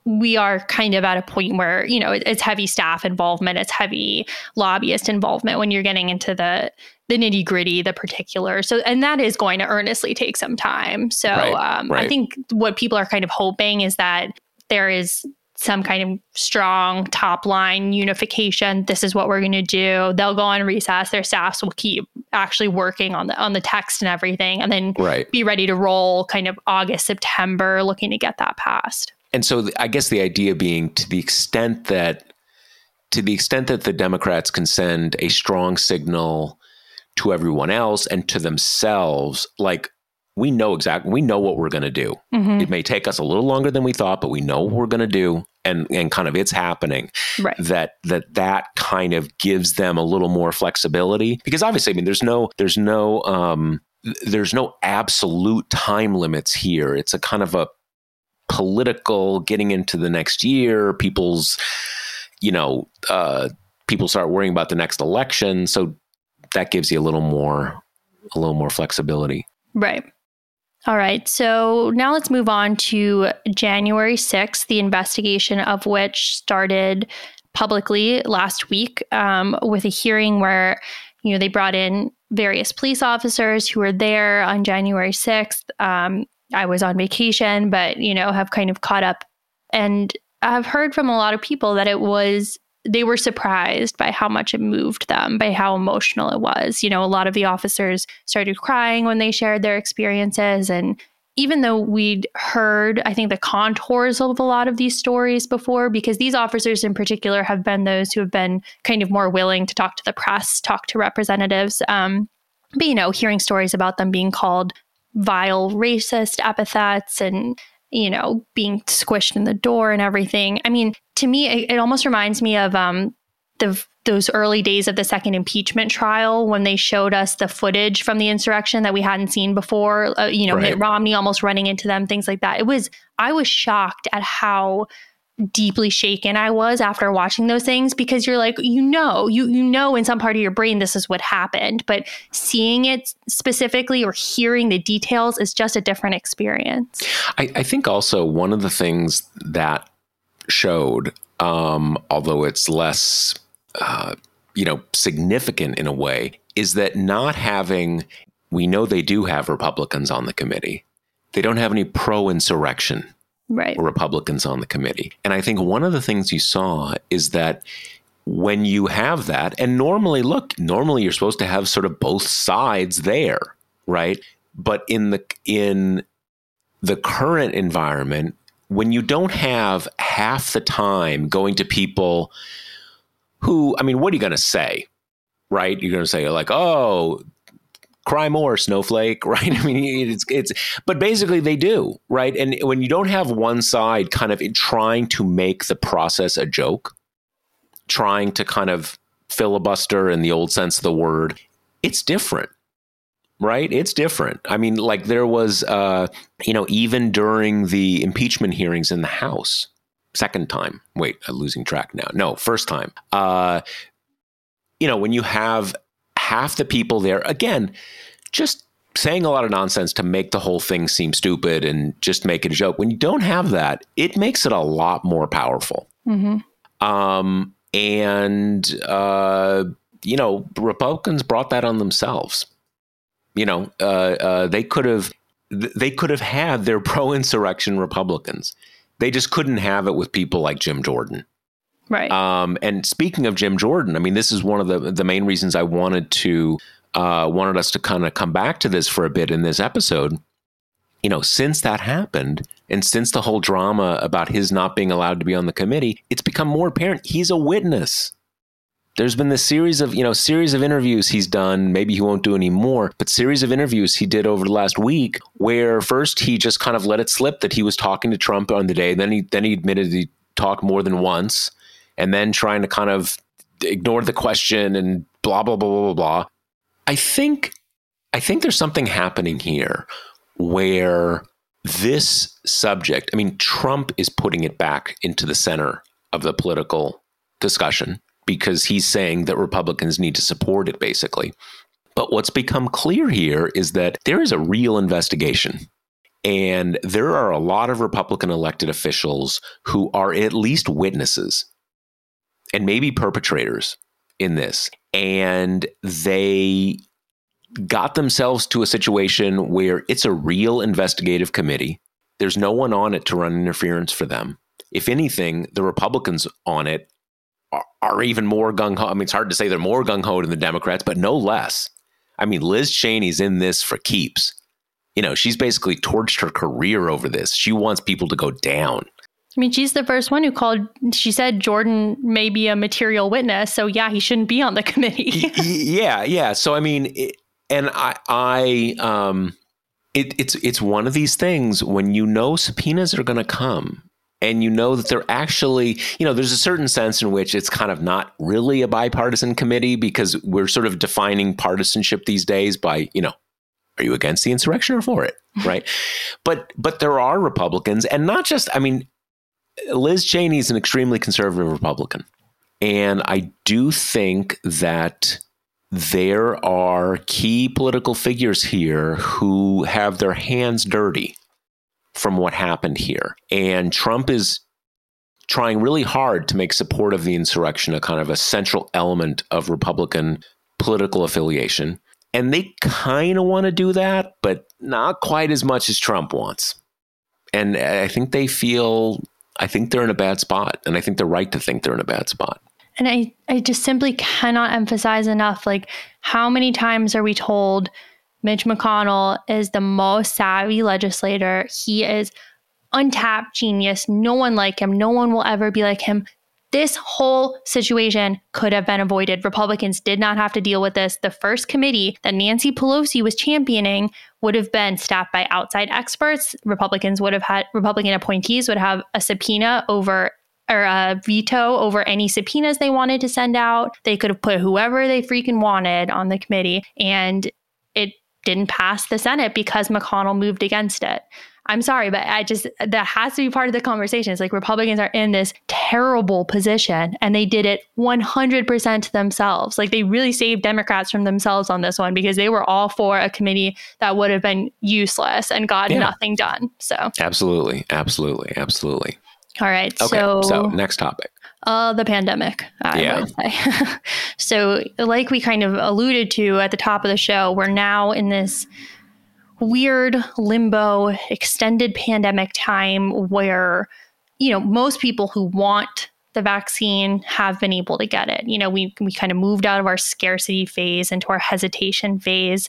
we are kind of at a point where, you know, it's heavy staff involvement, it's heavy lobbyist involvement when you're getting into the the nitty gritty, the particular. So, and that is going to earnestly take some time. So, right, um, right. I think what people are kind of hoping is that there is some kind of strong top line unification. This is what we're going to do. They'll go on recess. Their staffs will keep actually working on the on the text and everything, and then right. be ready to roll kind of August September, looking to get that passed. And so, I guess the idea being, to the extent that to the extent that the Democrats can send a strong signal to everyone else and to themselves, like we know exactly we know what we're going to do. Mm-hmm. it may take us a little longer than we thought but we know what we're going to do and and kind of it's happening. Right. that that that kind of gives them a little more flexibility because obviously i mean there's no there's no um there's no absolute time limits here. It's a kind of a political getting into the next year people's you know uh people start worrying about the next election so that gives you a little more a little more flexibility. Right all right. So now let's move on to January 6th, the investigation of which started publicly last week um, with a hearing where, you know, they brought in various police officers who were there on January 6th. Um, I was on vacation, but, you know, have kind of caught up. And I've heard from a lot of people that it was they were surprised by how much it moved them, by how emotional it was. You know, a lot of the officers started crying when they shared their experiences. And even though we'd heard, I think, the contours of a lot of these stories before, because these officers in particular have been those who have been kind of more willing to talk to the press, talk to representatives. Um, but, you know, hearing stories about them being called vile racist epithets and you know, being squished in the door and everything. I mean, to me, it, it almost reminds me of um, the those early days of the second impeachment trial when they showed us the footage from the insurrection that we hadn't seen before. Uh, you know, right. Mitt Romney almost running into them, things like that. It was I was shocked at how deeply shaken I was after watching those things because you're like, you know, you you know in some part of your brain this is what happened, but seeing it specifically or hearing the details is just a different experience. I, I think also one of the things that showed, um, although it's less uh, you know, significant in a way, is that not having we know they do have Republicans on the committee. They don't have any pro insurrection right. Republicans on the committee. And I think one of the things you saw is that when you have that, and normally, look, normally you're supposed to have sort of both sides there, right? But in the in the current environment, when you don't have half the time going to people who, I mean, what are you going to say? Right? You're going to say, like, oh, cry more snowflake right? I mean it's it's but basically they do right? And when you don't have one side kind of trying to make the process a joke trying to kind of filibuster in the old sense of the word it's different right? It's different. I mean like there was uh you know even during the impeachment hearings in the house second time wait i'm losing track now. No first time. Uh you know when you have half the people there, again, just saying a lot of nonsense to make the whole thing seem stupid and just make it a joke. When you don't have that, it makes it a lot more powerful. Mm-hmm. Um, and, uh, you know, Republicans brought that on themselves. You know, uh, uh, they could have they could have had their pro-insurrection Republicans. They just couldn't have it with people like Jim Jordan. Right. Um, and speaking of Jim Jordan, I mean, this is one of the the main reasons I wanted to uh, wanted us to kind of come back to this for a bit in this episode. You know, since that happened, and since the whole drama about his not being allowed to be on the committee, it's become more apparent he's a witness. There's been this series of, you know, series of interviews he's done. Maybe he won't do any more, but series of interviews he did over the last week where first he just kind of let it slip that he was talking to Trump on the day. Then he then he admitted he talked more than once and then trying to kind of ignore the question and blah blah blah blah blah. I think I think there's something happening here where this subject, I mean Trump is putting it back into the center of the political discussion because he's saying that Republicans need to support it basically. But what's become clear here is that there is a real investigation and there are a lot of Republican elected officials who are at least witnesses and maybe perpetrators in this. And they got themselves to a situation where it's a real investigative committee. There's no one on it to run interference for them. If anything, the Republicans on it are, are even more gung ho. I mean, it's hard to say they're more gung ho than the Democrats, but no less. I mean, Liz Cheney's in this for keeps. You know, she's basically torched her career over this. She wants people to go down. I mean, she's the first one who called. She said Jordan may be a material witness, so yeah, he shouldn't be on the committee. yeah, yeah. So I mean, it, and I, I, um, it, it's it's one of these things when you know subpoenas are going to come, and you know that they're actually, you know, there's a certain sense in which it's kind of not really a bipartisan committee because we're sort of defining partisanship these days by, you know, are you against the insurrection or for it, right? but but there are Republicans, and not just, I mean Liz Cheney is an extremely conservative Republican. And I do think that there are key political figures here who have their hands dirty from what happened here. And Trump is trying really hard to make support of the insurrection a kind of a central element of Republican political affiliation. And they kind of want to do that, but not quite as much as Trump wants. And I think they feel I think they're in a bad spot. And I think they're right to think they're in a bad spot. and I, I just simply cannot emphasize enough like how many times are we told Mitch McConnell is the most savvy legislator. He is untapped genius. No one like him. No one will ever be like him. This whole situation could have been avoided. Republicans did not have to deal with this. The first committee that Nancy Pelosi was championing would have been staffed by outside experts. Republicans would have had Republican appointees would have a subpoena over or a veto over any subpoenas they wanted to send out. They could have put whoever they freaking wanted on the committee and it didn't pass the Senate because McConnell moved against it. I'm sorry, but I just, that has to be part of the conversation. It's like Republicans are in this terrible position and they did it 100% to themselves. Like they really saved Democrats from themselves on this one because they were all for a committee that would have been useless and got yeah. nothing done. So, absolutely, absolutely, absolutely. All right. Okay. So, so next topic. Uh, the pandemic, I yeah. would say. so, like we kind of alluded to at the top of the show, we're now in this weird limbo, extended pandemic time where, you know, most people who want the vaccine have been able to get it. You know, we we kind of moved out of our scarcity phase into our hesitation phase.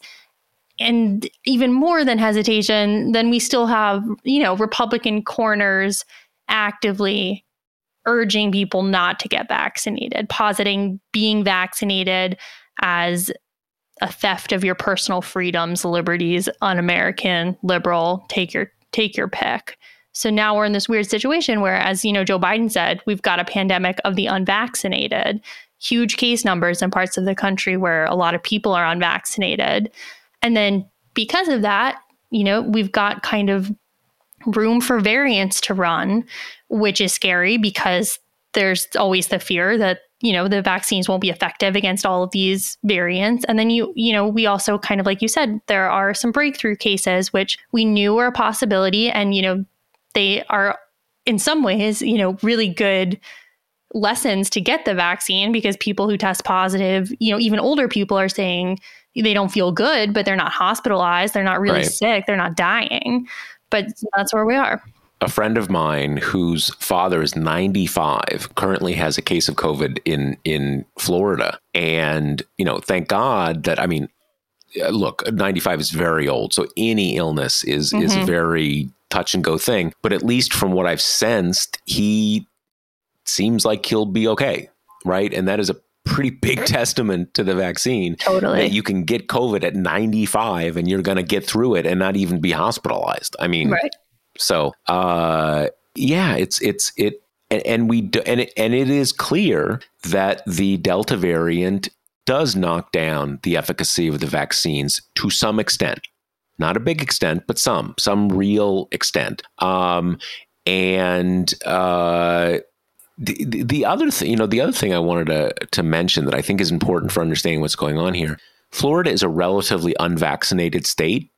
And even more than hesitation, then we still have, you know, Republican corners actively urging people not to get vaccinated, positing being vaccinated as a theft of your personal freedoms, liberties, un-American, liberal, take your take your pick. So now we're in this weird situation where, as you know, Joe Biden said, we've got a pandemic of the unvaccinated, huge case numbers in parts of the country where a lot of people are unvaccinated. And then because of that, you know, we've got kind of room for variants to run, which is scary because there's always the fear that you know the vaccines won't be effective against all of these variants. And then you you know we also kind of like you said there are some breakthrough cases which we knew were a possibility and you know they are in some ways you know really good lessons to get the vaccine because people who test positive you know even older people are saying they don't feel good but they're not hospitalized they're not really right. sick they're not dying. But that's where we are a friend of mine whose father is 95 currently has a case of covid in in Florida. And you know thank god that i mean uh, look 95 is very old so any illness is mm-hmm. is a very touch and go thing. But at least from what i've sensed he seems like he'll be okay right? And that is a pretty big testament to the vaccine totally. that you can get covid at 95 and you're going to get through it and not even be hospitalized. I mean right so, uh, yeah, it's it's it, and, and we do, and it, and it is clear that the Delta variant does knock down the efficacy of the vaccines to some extent, not a big extent, but some some real extent. Um, and uh, the, the other thing, you know, the other thing I wanted to to mention that I think is important for understanding what's going on here. Florida is a relatively unvaccinated state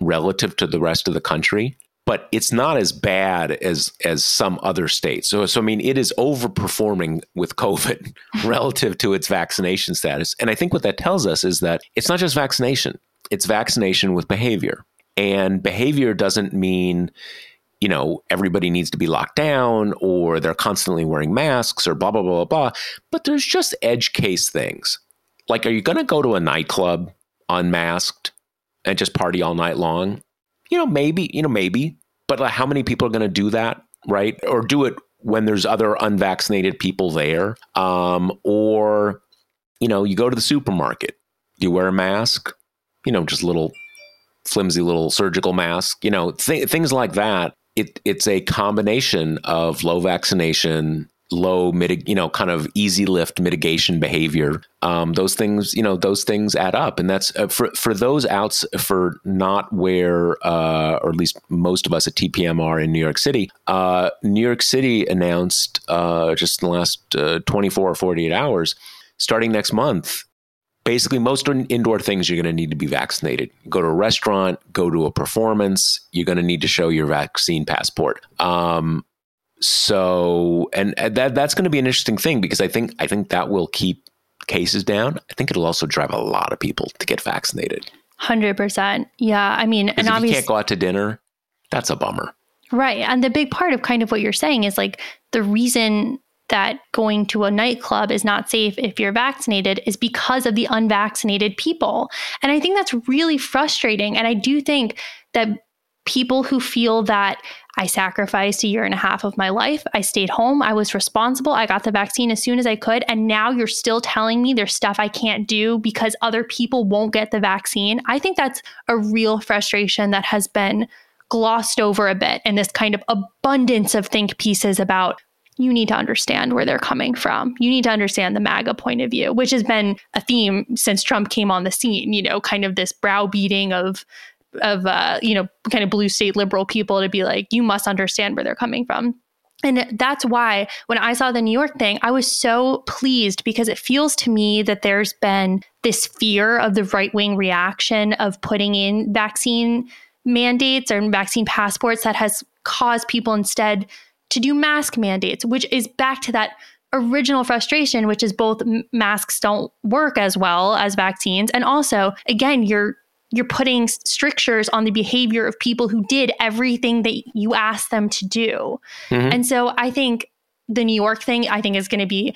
relative to the rest of the country but it's not as bad as as some other states. So, so I mean, it is overperforming with COVID relative to its vaccination status. And I think what that tells us is that it's not just vaccination; it's vaccination with behavior. And behavior doesn't mean, you know, everybody needs to be locked down or they're constantly wearing masks or blah blah blah blah. blah. But there's just edge case things. Like, are you going to go to a nightclub unmasked and just party all night long? You know, maybe, you know, maybe, but like how many people are going to do that, right? Or do it when there's other unvaccinated people there? Um, or, you know, you go to the supermarket, you wear a mask, you know, just little flimsy little surgical mask, you know, th- things like that. It, it's a combination of low vaccination, low mitig, you know, kind of easy lift mitigation behavior. Um, those things, you know, those things add up, and that's uh, for for those outs for not where, uh, or at least most of us at TPM are in New York City. Uh, New York City announced uh, just in the last uh, 24 or 48 hours, starting next month. Basically, most indoor things you're going to need to be vaccinated. Go to a restaurant, go to a performance, you're going to need to show your vaccine passport. Um, so and uh, that that's going to be an interesting thing because I think I think that will keep cases down. I think it'll also drive a lot of people to get vaccinated. Hundred percent. Yeah, I mean, and obviously, you can't go out to dinner, that's a bummer. Right, and the big part of kind of what you're saying is like the reason that going to a nightclub is not safe if you're vaccinated is because of the unvaccinated people. And I think that's really frustrating. And I do think that people who feel that I sacrificed a year and a half of my life. I stayed home. I was responsible. I got the vaccine as soon as I could. And now you're still telling me there's stuff I can't do because other people won't get the vaccine. I think that's a real frustration that has been glossed over a bit in this kind of abundance of think pieces about you need to understand where they're coming from. You need to understand the MAGA point of view, which has been a theme since Trump came on the scene, you know, kind of this browbeating of of uh, you know, kind of blue state liberal people to be like, you must understand where they're coming from. And that's why when I saw the New York thing, I was so pleased because it feels to me that there's been this fear of the right wing reaction of putting in vaccine mandates or vaccine passports that has caused people instead to do mask mandates, which is back to that original frustration, which is both masks don't work as well as vaccines. And also, again, you're you're putting strictures on the behavior of people who did everything that you asked them to do. Mm-hmm. And so I think the New York thing, I think, is going to be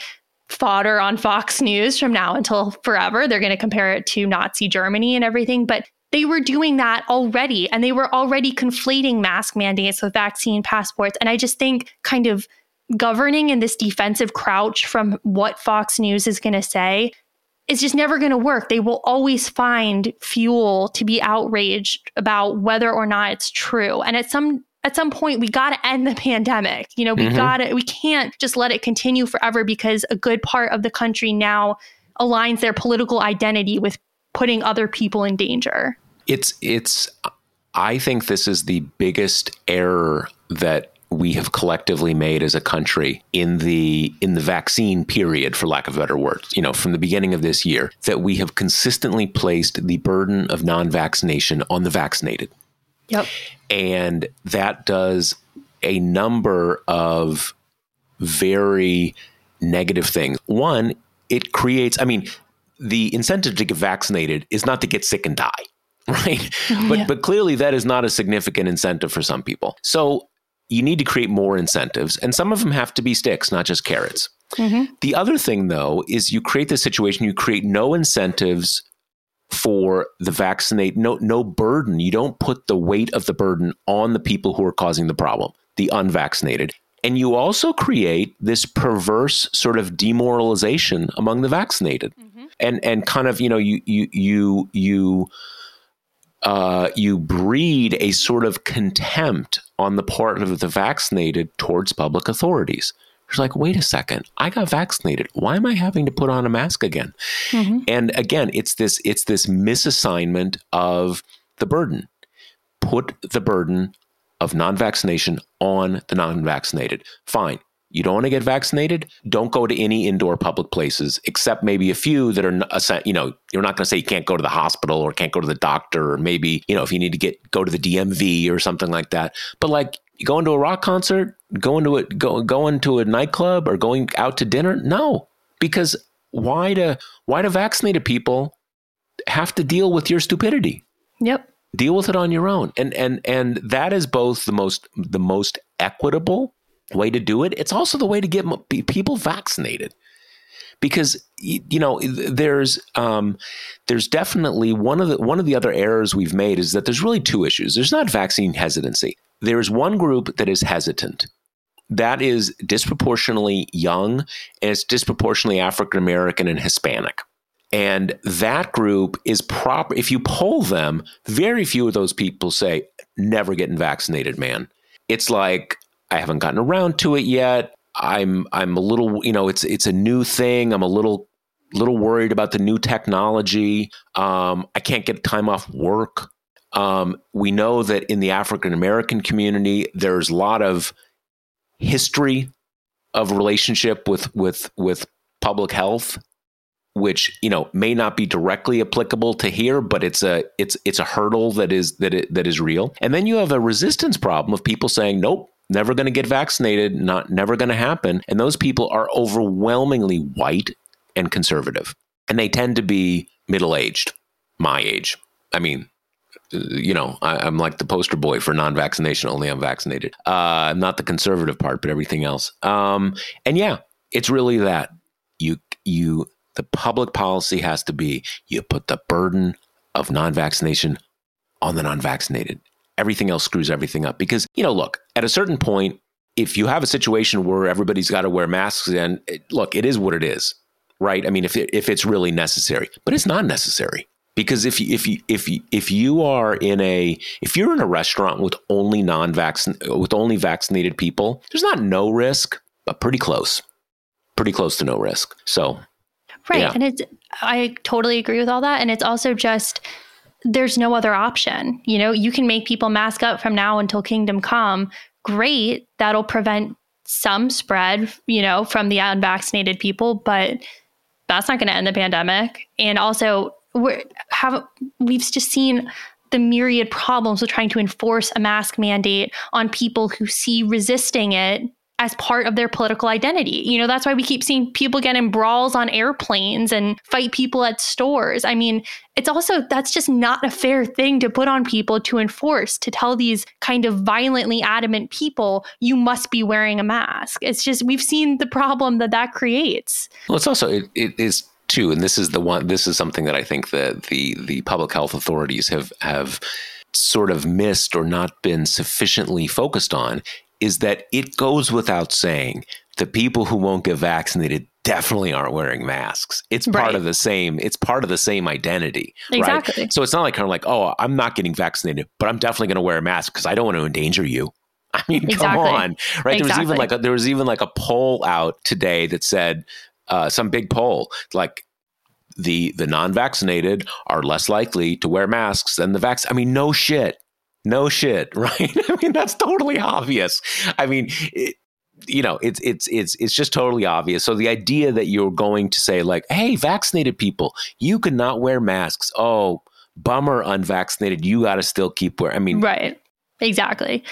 fodder on Fox News from now until forever. They're going to compare it to Nazi Germany and everything. But they were doing that already and they were already conflating mask mandates with vaccine passports. And I just think kind of governing in this defensive crouch from what Fox News is going to say is just never going to work. They will always find fuel to be outraged about whether or not it's true. And at some at some point we got to end the pandemic. You know, we mm-hmm. got to we can't just let it continue forever because a good part of the country now aligns their political identity with putting other people in danger. It's it's I think this is the biggest error that we have collectively made as a country in the in the vaccine period for lack of better words you know from the beginning of this year that we have consistently placed the burden of non-vaccination on the vaccinated yep and that does a number of very negative things one it creates i mean the incentive to get vaccinated is not to get sick and die right? Oh, but yeah. but clearly that is not a significant incentive for some people. So you need to create more incentives, and some of them have to be sticks, not just carrots. Mm-hmm. The other thing, though, is you create the situation. You create no incentives for the vaccinate, no no burden. You don't put the weight of the burden on the people who are causing the problem, the unvaccinated. And you also create this perverse sort of demoralization among the vaccinated. Mm-hmm. And and kind of, you know, you you you you uh, you breed a sort of contempt on the part of the vaccinated towards public authorities. It's like, wait a second, I got vaccinated. Why am I having to put on a mask again? Mm-hmm. And again, it's this it's this misassignment of the burden. Put the burden of non-vaccination on the non-vaccinated. Fine. You don't want to get vaccinated? Don't go to any indoor public places, except maybe a few that are, you know, you're not going to say you can't go to the hospital or can't go to the doctor, or maybe, you know, if you need to get, go to the DMV or something like that. But like going to a rock concert, going to a, go, going to a nightclub or going out to dinner? No, because why do, why do vaccinated people have to deal with your stupidity? Yep. Deal with it on your own. And, and, and that is both the most, the most equitable way to do it. It's also the way to get people vaccinated because you know there's um, there's definitely one of the one of the other errors we've made is that there's really two issues. There's not vaccine hesitancy. There's one group that is hesitant. That is disproportionately young and it's disproportionately African American and Hispanic. And that group is proper. If you poll them, very few of those people say, never getting vaccinated, man. It's like, I haven't gotten around to it yet. I'm I'm a little, you know, it's it's a new thing. I'm a little little worried about the new technology. Um, I can't get time off work. Um, we know that in the African American community, there's a lot of history of relationship with with with public health, which you know may not be directly applicable to here, but it's a it's it's a hurdle that is that it, that is real. And then you have a resistance problem of people saying, "Nope, never going to get vaccinated, not never going to happen. And those people are overwhelmingly white and conservative. And they tend to be middle-aged, my age. I mean, you know, I, am like the poster boy for non-vaccination. Only I'm vaccinated. Uh, not the conservative part, but everything else. Um, and yeah, It's really that you you the public policy has to be you put the burden of non-vaccination on the non-vaccinated. Everything else screws everything up because you know, look, at a certain point if you have a situation where everybody's got to wear masks and eh, look, it is what it is, right? I mean, if it, if it's really necessary, but it's not necessary because if you, if you if you, if you are in a if you're in a restaurant with only non-vaccinated with only vaccinated people, there's not no risk, but pretty close, pretty close to no risk. So, right, yeah. and it's I totally agree with all that, and it's also just there's no other option. You know, you can make people mask up from now until kingdom come. Great, that'll prevent some spread, you know, from the unvaccinated people, but that's not going to end the pandemic. And also, we're have we've just seen the myriad problems with trying to enforce a mask mandate on people who see resisting it as part of their political identity. You know, that's why we keep seeing people get in brawls on airplanes and fight people at stores. I mean, it's also that's just not a fair thing to put on people to enforce, to tell these kind of violently adamant people, you must be wearing a mask. It's just, we've seen the problem that that creates. Well, it's also, it, it is too, and this is the one. This is something that I think that the the public health authorities have have sort of missed or not been sufficiently focused on. Is that it goes without saying the people who won't get vaccinated definitely aren't wearing masks. It's part right. of the same. It's part of the same identity, exactly. right? So it's not like kind of like, oh, I'm not getting vaccinated, but I'm definitely going to wear a mask because I don't want to endanger you. I mean, exactly. come on, right? Exactly. There was even like a, there was even like a poll out today that said uh, some big poll like the the non-vaccinated are less likely to wear masks than the vax. I mean, no shit, no shit, right? I mean, that's totally obvious. I mean. It, you know it's it's it's it's just totally obvious so the idea that you're going to say like hey vaccinated people you cannot wear masks oh bummer unvaccinated you got to still keep wearing i mean right exactly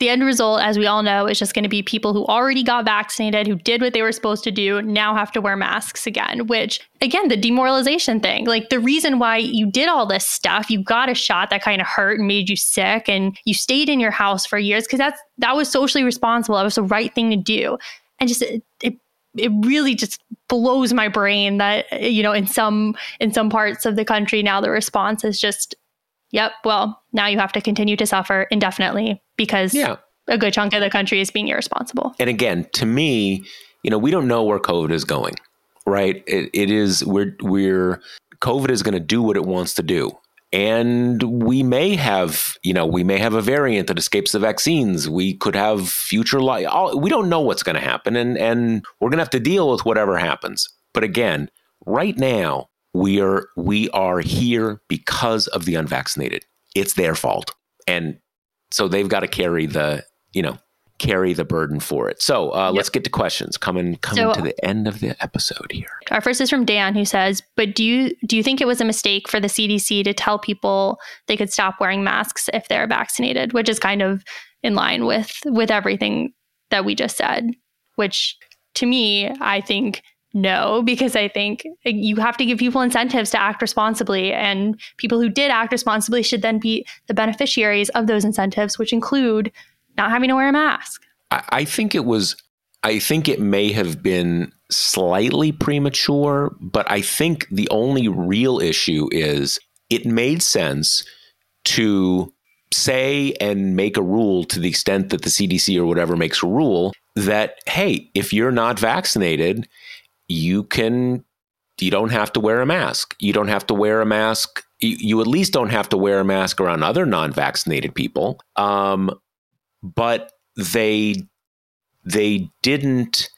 the end result, as we all know, is just going to be people who already got vaccinated, who did what they were supposed to do, now have to wear masks again, which, again, the demoralization thing. Like the reason why you did all this stuff, you got a shot that kind of hurt and made you sick, and you stayed in your house for years because that's that was socially responsible. That was the right thing to do. And just it, it it really just blows my brain that you know in some in some parts of the country now the response is just yep well now you have to continue to suffer indefinitely because yeah. a good chunk of the country is being irresponsible. And again, to me, you know, we don't know where COVID is going, right? it, it is we're we're COVID is going to do what it wants to do. And we may have, you know, we may have a variant that escapes the vaccines. We could have future life. We don't know what's going to happen, and and we're going to have to deal with whatever happens. But again, right now we are we are here because of the unvaccinated. It's their fault, and so they've got to carry the you know carry the burden for it. So uh, yep. let's get to questions. Coming coming so, to the end of the episode here. Our first is from Dan, who says, "But do you do you think it was a mistake for the CDC to tell people they could stop wearing masks if they're vaccinated?" Which is kind of in line with with everything that we just said. Which to me, I think no, because I think you have to give people incentives to act responsibly. And people who did act responsibly should then be the beneficiaries of those incentives, which include not having to wear a mask. I think it was, I think it may have been slightly premature, but I think the only real issue is it made sense to say and make a rule to the extent that the CDC or whatever makes a rule that, hey, if you're not vaccinated, you can you don't have to wear a mask. You don't have to wear a mask. You, you at least don't have to wear a mask around other non-vaccinated people. Um, but they they didn't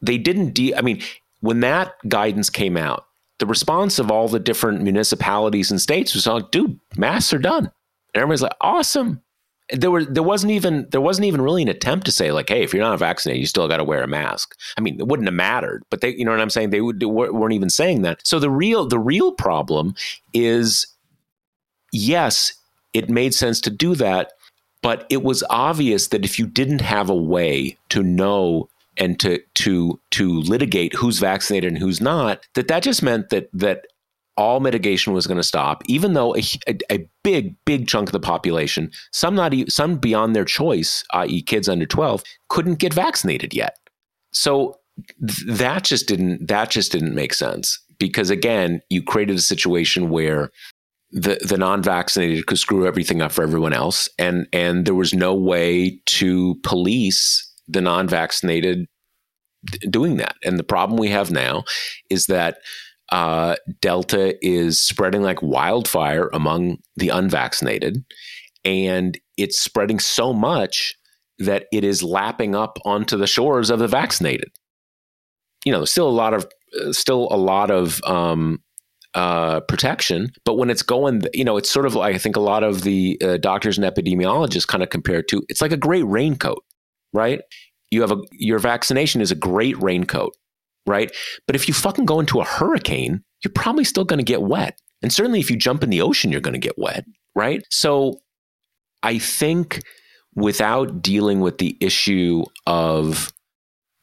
they didn't de- I mean, when that guidance came out, the response of all the different municipalities and states was like, dude, masks are done. And everybody's like, awesome there were there wasn't even there wasn't even really an attempt to say like hey if you're not vaccinated you still got to wear a mask. I mean it wouldn't have mattered but they you know what i'm saying? They would, weren't even saying that. So the real the real problem is yes it made sense to do that but it was obvious that if you didn't have a way to know and to to to litigate who's vaccinated and who's not that that just meant that that all mitigation was going to stop, even though a, a, a, big, big chunk of the population, some not some beyond their choice, i.e., kids under twelve, couldn't get vaccinated yet. So that just didn't that just didn't make sense because again, you created a situation where the the non-vaccinated could screw everything up for everyone else and and there was no way to police the non-vaccinated doing that and the problem we have now is that uh, delta is spreading like wildfire among the unvaccinated and it's spreading so much that it is lapping up onto the shores of the vaccinated you know still a lot of still a lot of um, uh, protection. But when it's going, you know, it's sort of like I think a lot of the uh, doctors and epidemiologists kind of compare it to. It's like a great raincoat, right? You have a your vaccination is a great raincoat, right? But if you fucking go into a hurricane, you're probably still going to get wet, and certainly if you jump in the ocean, you're going to get wet, right? So, I think without dealing with the issue of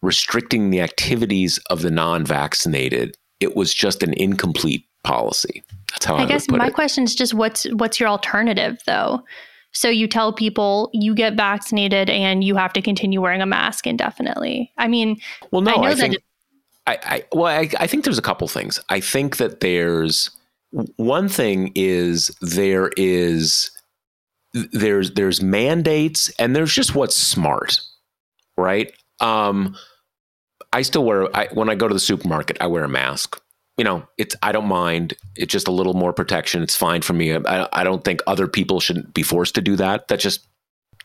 restricting the activities of the non-vaccinated, it was just an incomplete policy. That's how I, I guess my it. question is just what's what's your alternative though? So you tell people you get vaccinated and you have to continue wearing a mask indefinitely. I mean, well, no, I, I think, I, I, well, I, I think there's a couple things. I think that there's one thing is there is there's there's mandates and there's just what's smart, right? Um, I still wear I, when I go to the supermarket, I wear a mask you know, it's I don't mind. It's just a little more protection. It's fine for me. I, I don't think other people shouldn't be forced to do that. That's just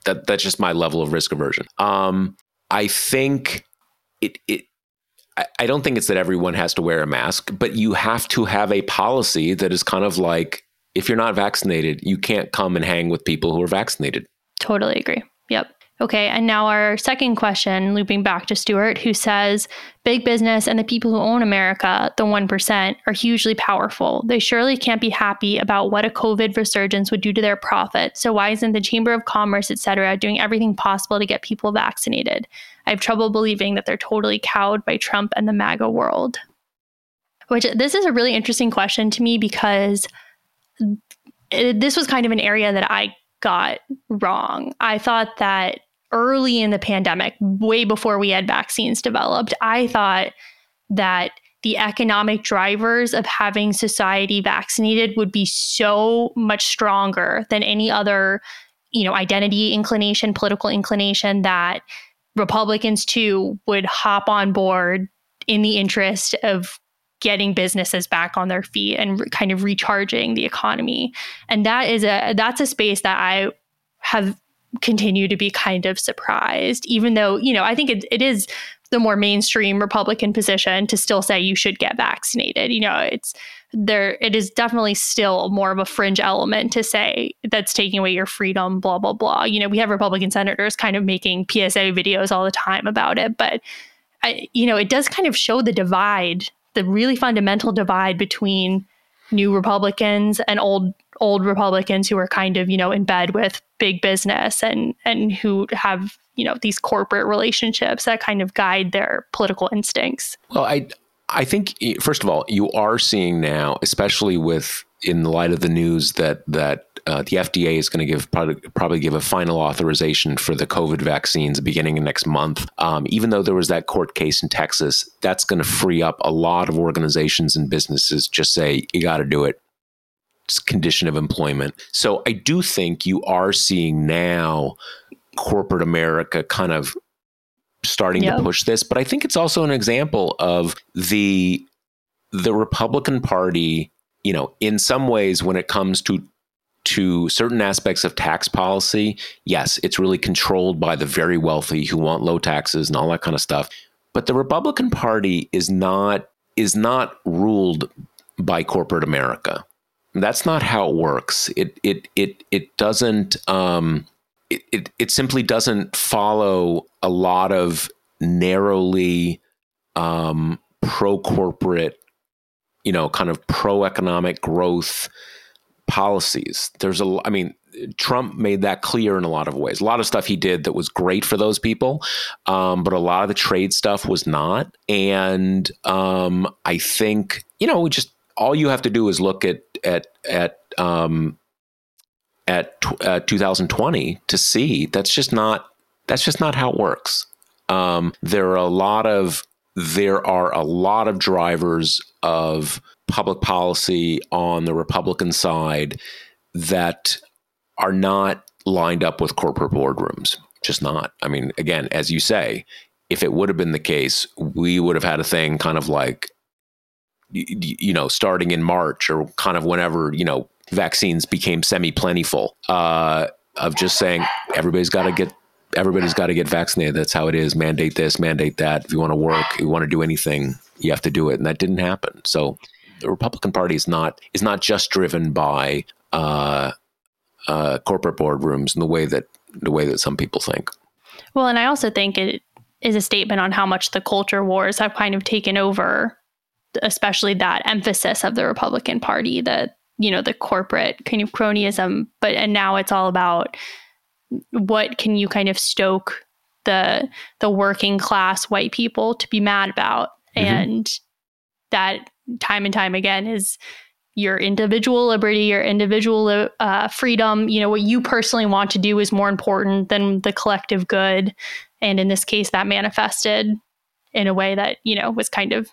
that that's just my level of risk aversion. Um, I think it it. I, don't think it's that everyone has to wear a mask, but you have to have a policy that is kind of like if you're not vaccinated, you can't come and hang with people who are vaccinated. Totally agree. Yep. Okay, and now our second question, looping back to Stuart, who says big business and the people who own America, the 1%, are hugely powerful. They surely can't be happy about what a COVID resurgence would do to their profit. So, why isn't the Chamber of Commerce, et cetera, doing everything possible to get people vaccinated? I have trouble believing that they're totally cowed by Trump and the MAGA world. Which this is a really interesting question to me because it, this was kind of an area that I got wrong. I thought that early in the pandemic, way before we had vaccines developed, I thought that the economic drivers of having society vaccinated would be so much stronger than any other, you know, identity inclination, political inclination that Republicans too would hop on board in the interest of getting businesses back on their feet and re- kind of recharging the economy. And that is a that's a space that I have continue to be kind of surprised, even though, you know, I think it, it is the more mainstream Republican position to still say you should get vaccinated. You know, it's there, it is definitely still more of a fringe element to say that's taking away your freedom, blah, blah, blah. You know, we have Republican senators kind of making PSA videos all the time about it, but I, you know, it does kind of show the divide, the really fundamental divide between new Republicans and old old Republicans who are kind of, you know, in bed with big business and and who have, you know, these corporate relationships that kind of guide their political instincts. Well, I I think first of all, you are seeing now, especially with in the light of the news that that uh, the FDA is going to give probably, probably give a final authorization for the COVID vaccines beginning of next month. Um, even though there was that court case in Texas, that's going to free up a lot of organizations and businesses. Just say you got to do it It's condition of employment. So I do think you are seeing now corporate America kind of starting yep. to push this, but I think it's also an example of the the Republican Party, you know, in some ways when it comes to to certain aspects of tax policy, yes, it's really controlled by the very wealthy who want low taxes and all that kind of stuff. But the Republican Party is not is not ruled by corporate America. That's not how it works. It it it it doesn't. Um, it, it it simply doesn't follow a lot of narrowly um, pro corporate, you know, kind of pro economic growth policies. There's a. I mean, Trump made that clear in a lot of ways. A lot of stuff he did that was great for those people, um, but a lot of the trade stuff was not. And um, I think you know, just all you have to do is look at at at um, at uh, 2020 to see that's just not that's just not how it works. Um, there are a lot of there are a lot of drivers of public policy on the Republican side that are not lined up with corporate boardrooms. Just not. I mean, again, as you say, if it would have been the case, we would have had a thing kind of like, you know, starting in March or kind of whenever, you know, vaccines became semi plentiful, uh, of just saying everybody's got to get everybody's got to get vaccinated. That's how it is. Mandate this, mandate that. If you want to work, you want to do anything, you have to do it, and that didn't happen. So the Republican Party is not is not just driven by uh, uh, corporate boardrooms in the way that the way that some people think. Well, and I also think it is a statement on how much the culture wars have kind of taken over, especially that emphasis of the Republican Party that you know the corporate kind of cronyism, but and now it's all about what can you kind of stoke the the working class white people to be mad about. Mm-hmm. and that time and time again is your individual liberty your individual uh, freedom. You know what you personally want to do is more important than the collective good. And in this case that manifested in a way that you know was kind of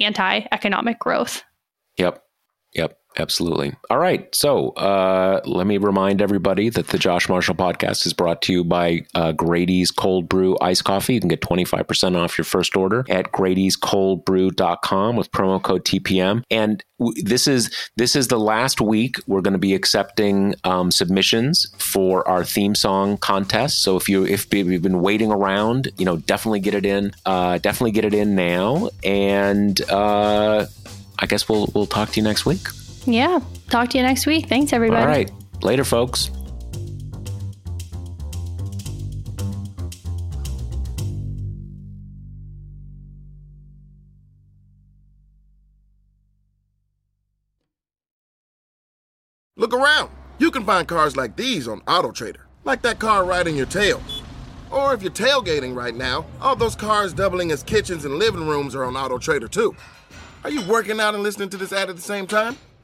anti-economic growth. Yep. yep Absolutely. All right. So uh, let me remind everybody that the Josh Marshall podcast is brought to you by uh, Grady's Cold Brew Ice Coffee. You can get 25% off your first order at Grady'sColdBrew.com with promo code TPM. And w- this is this is the last week we're going to be accepting um, submissions for our theme song contest. So if you if you've been waiting around, you know, definitely get it in. Uh, definitely get it in now. And uh, I guess we'll we'll talk to you next week. Yeah. Talk to you next week. Thanks, everybody. All right. Later, folks. Look around. You can find cars like these on AutoTrader, like that car riding your tail. Or if you're tailgating right now, all those cars doubling as kitchens and living rooms are on AutoTrader too. Are you working out and listening to this ad at the same time?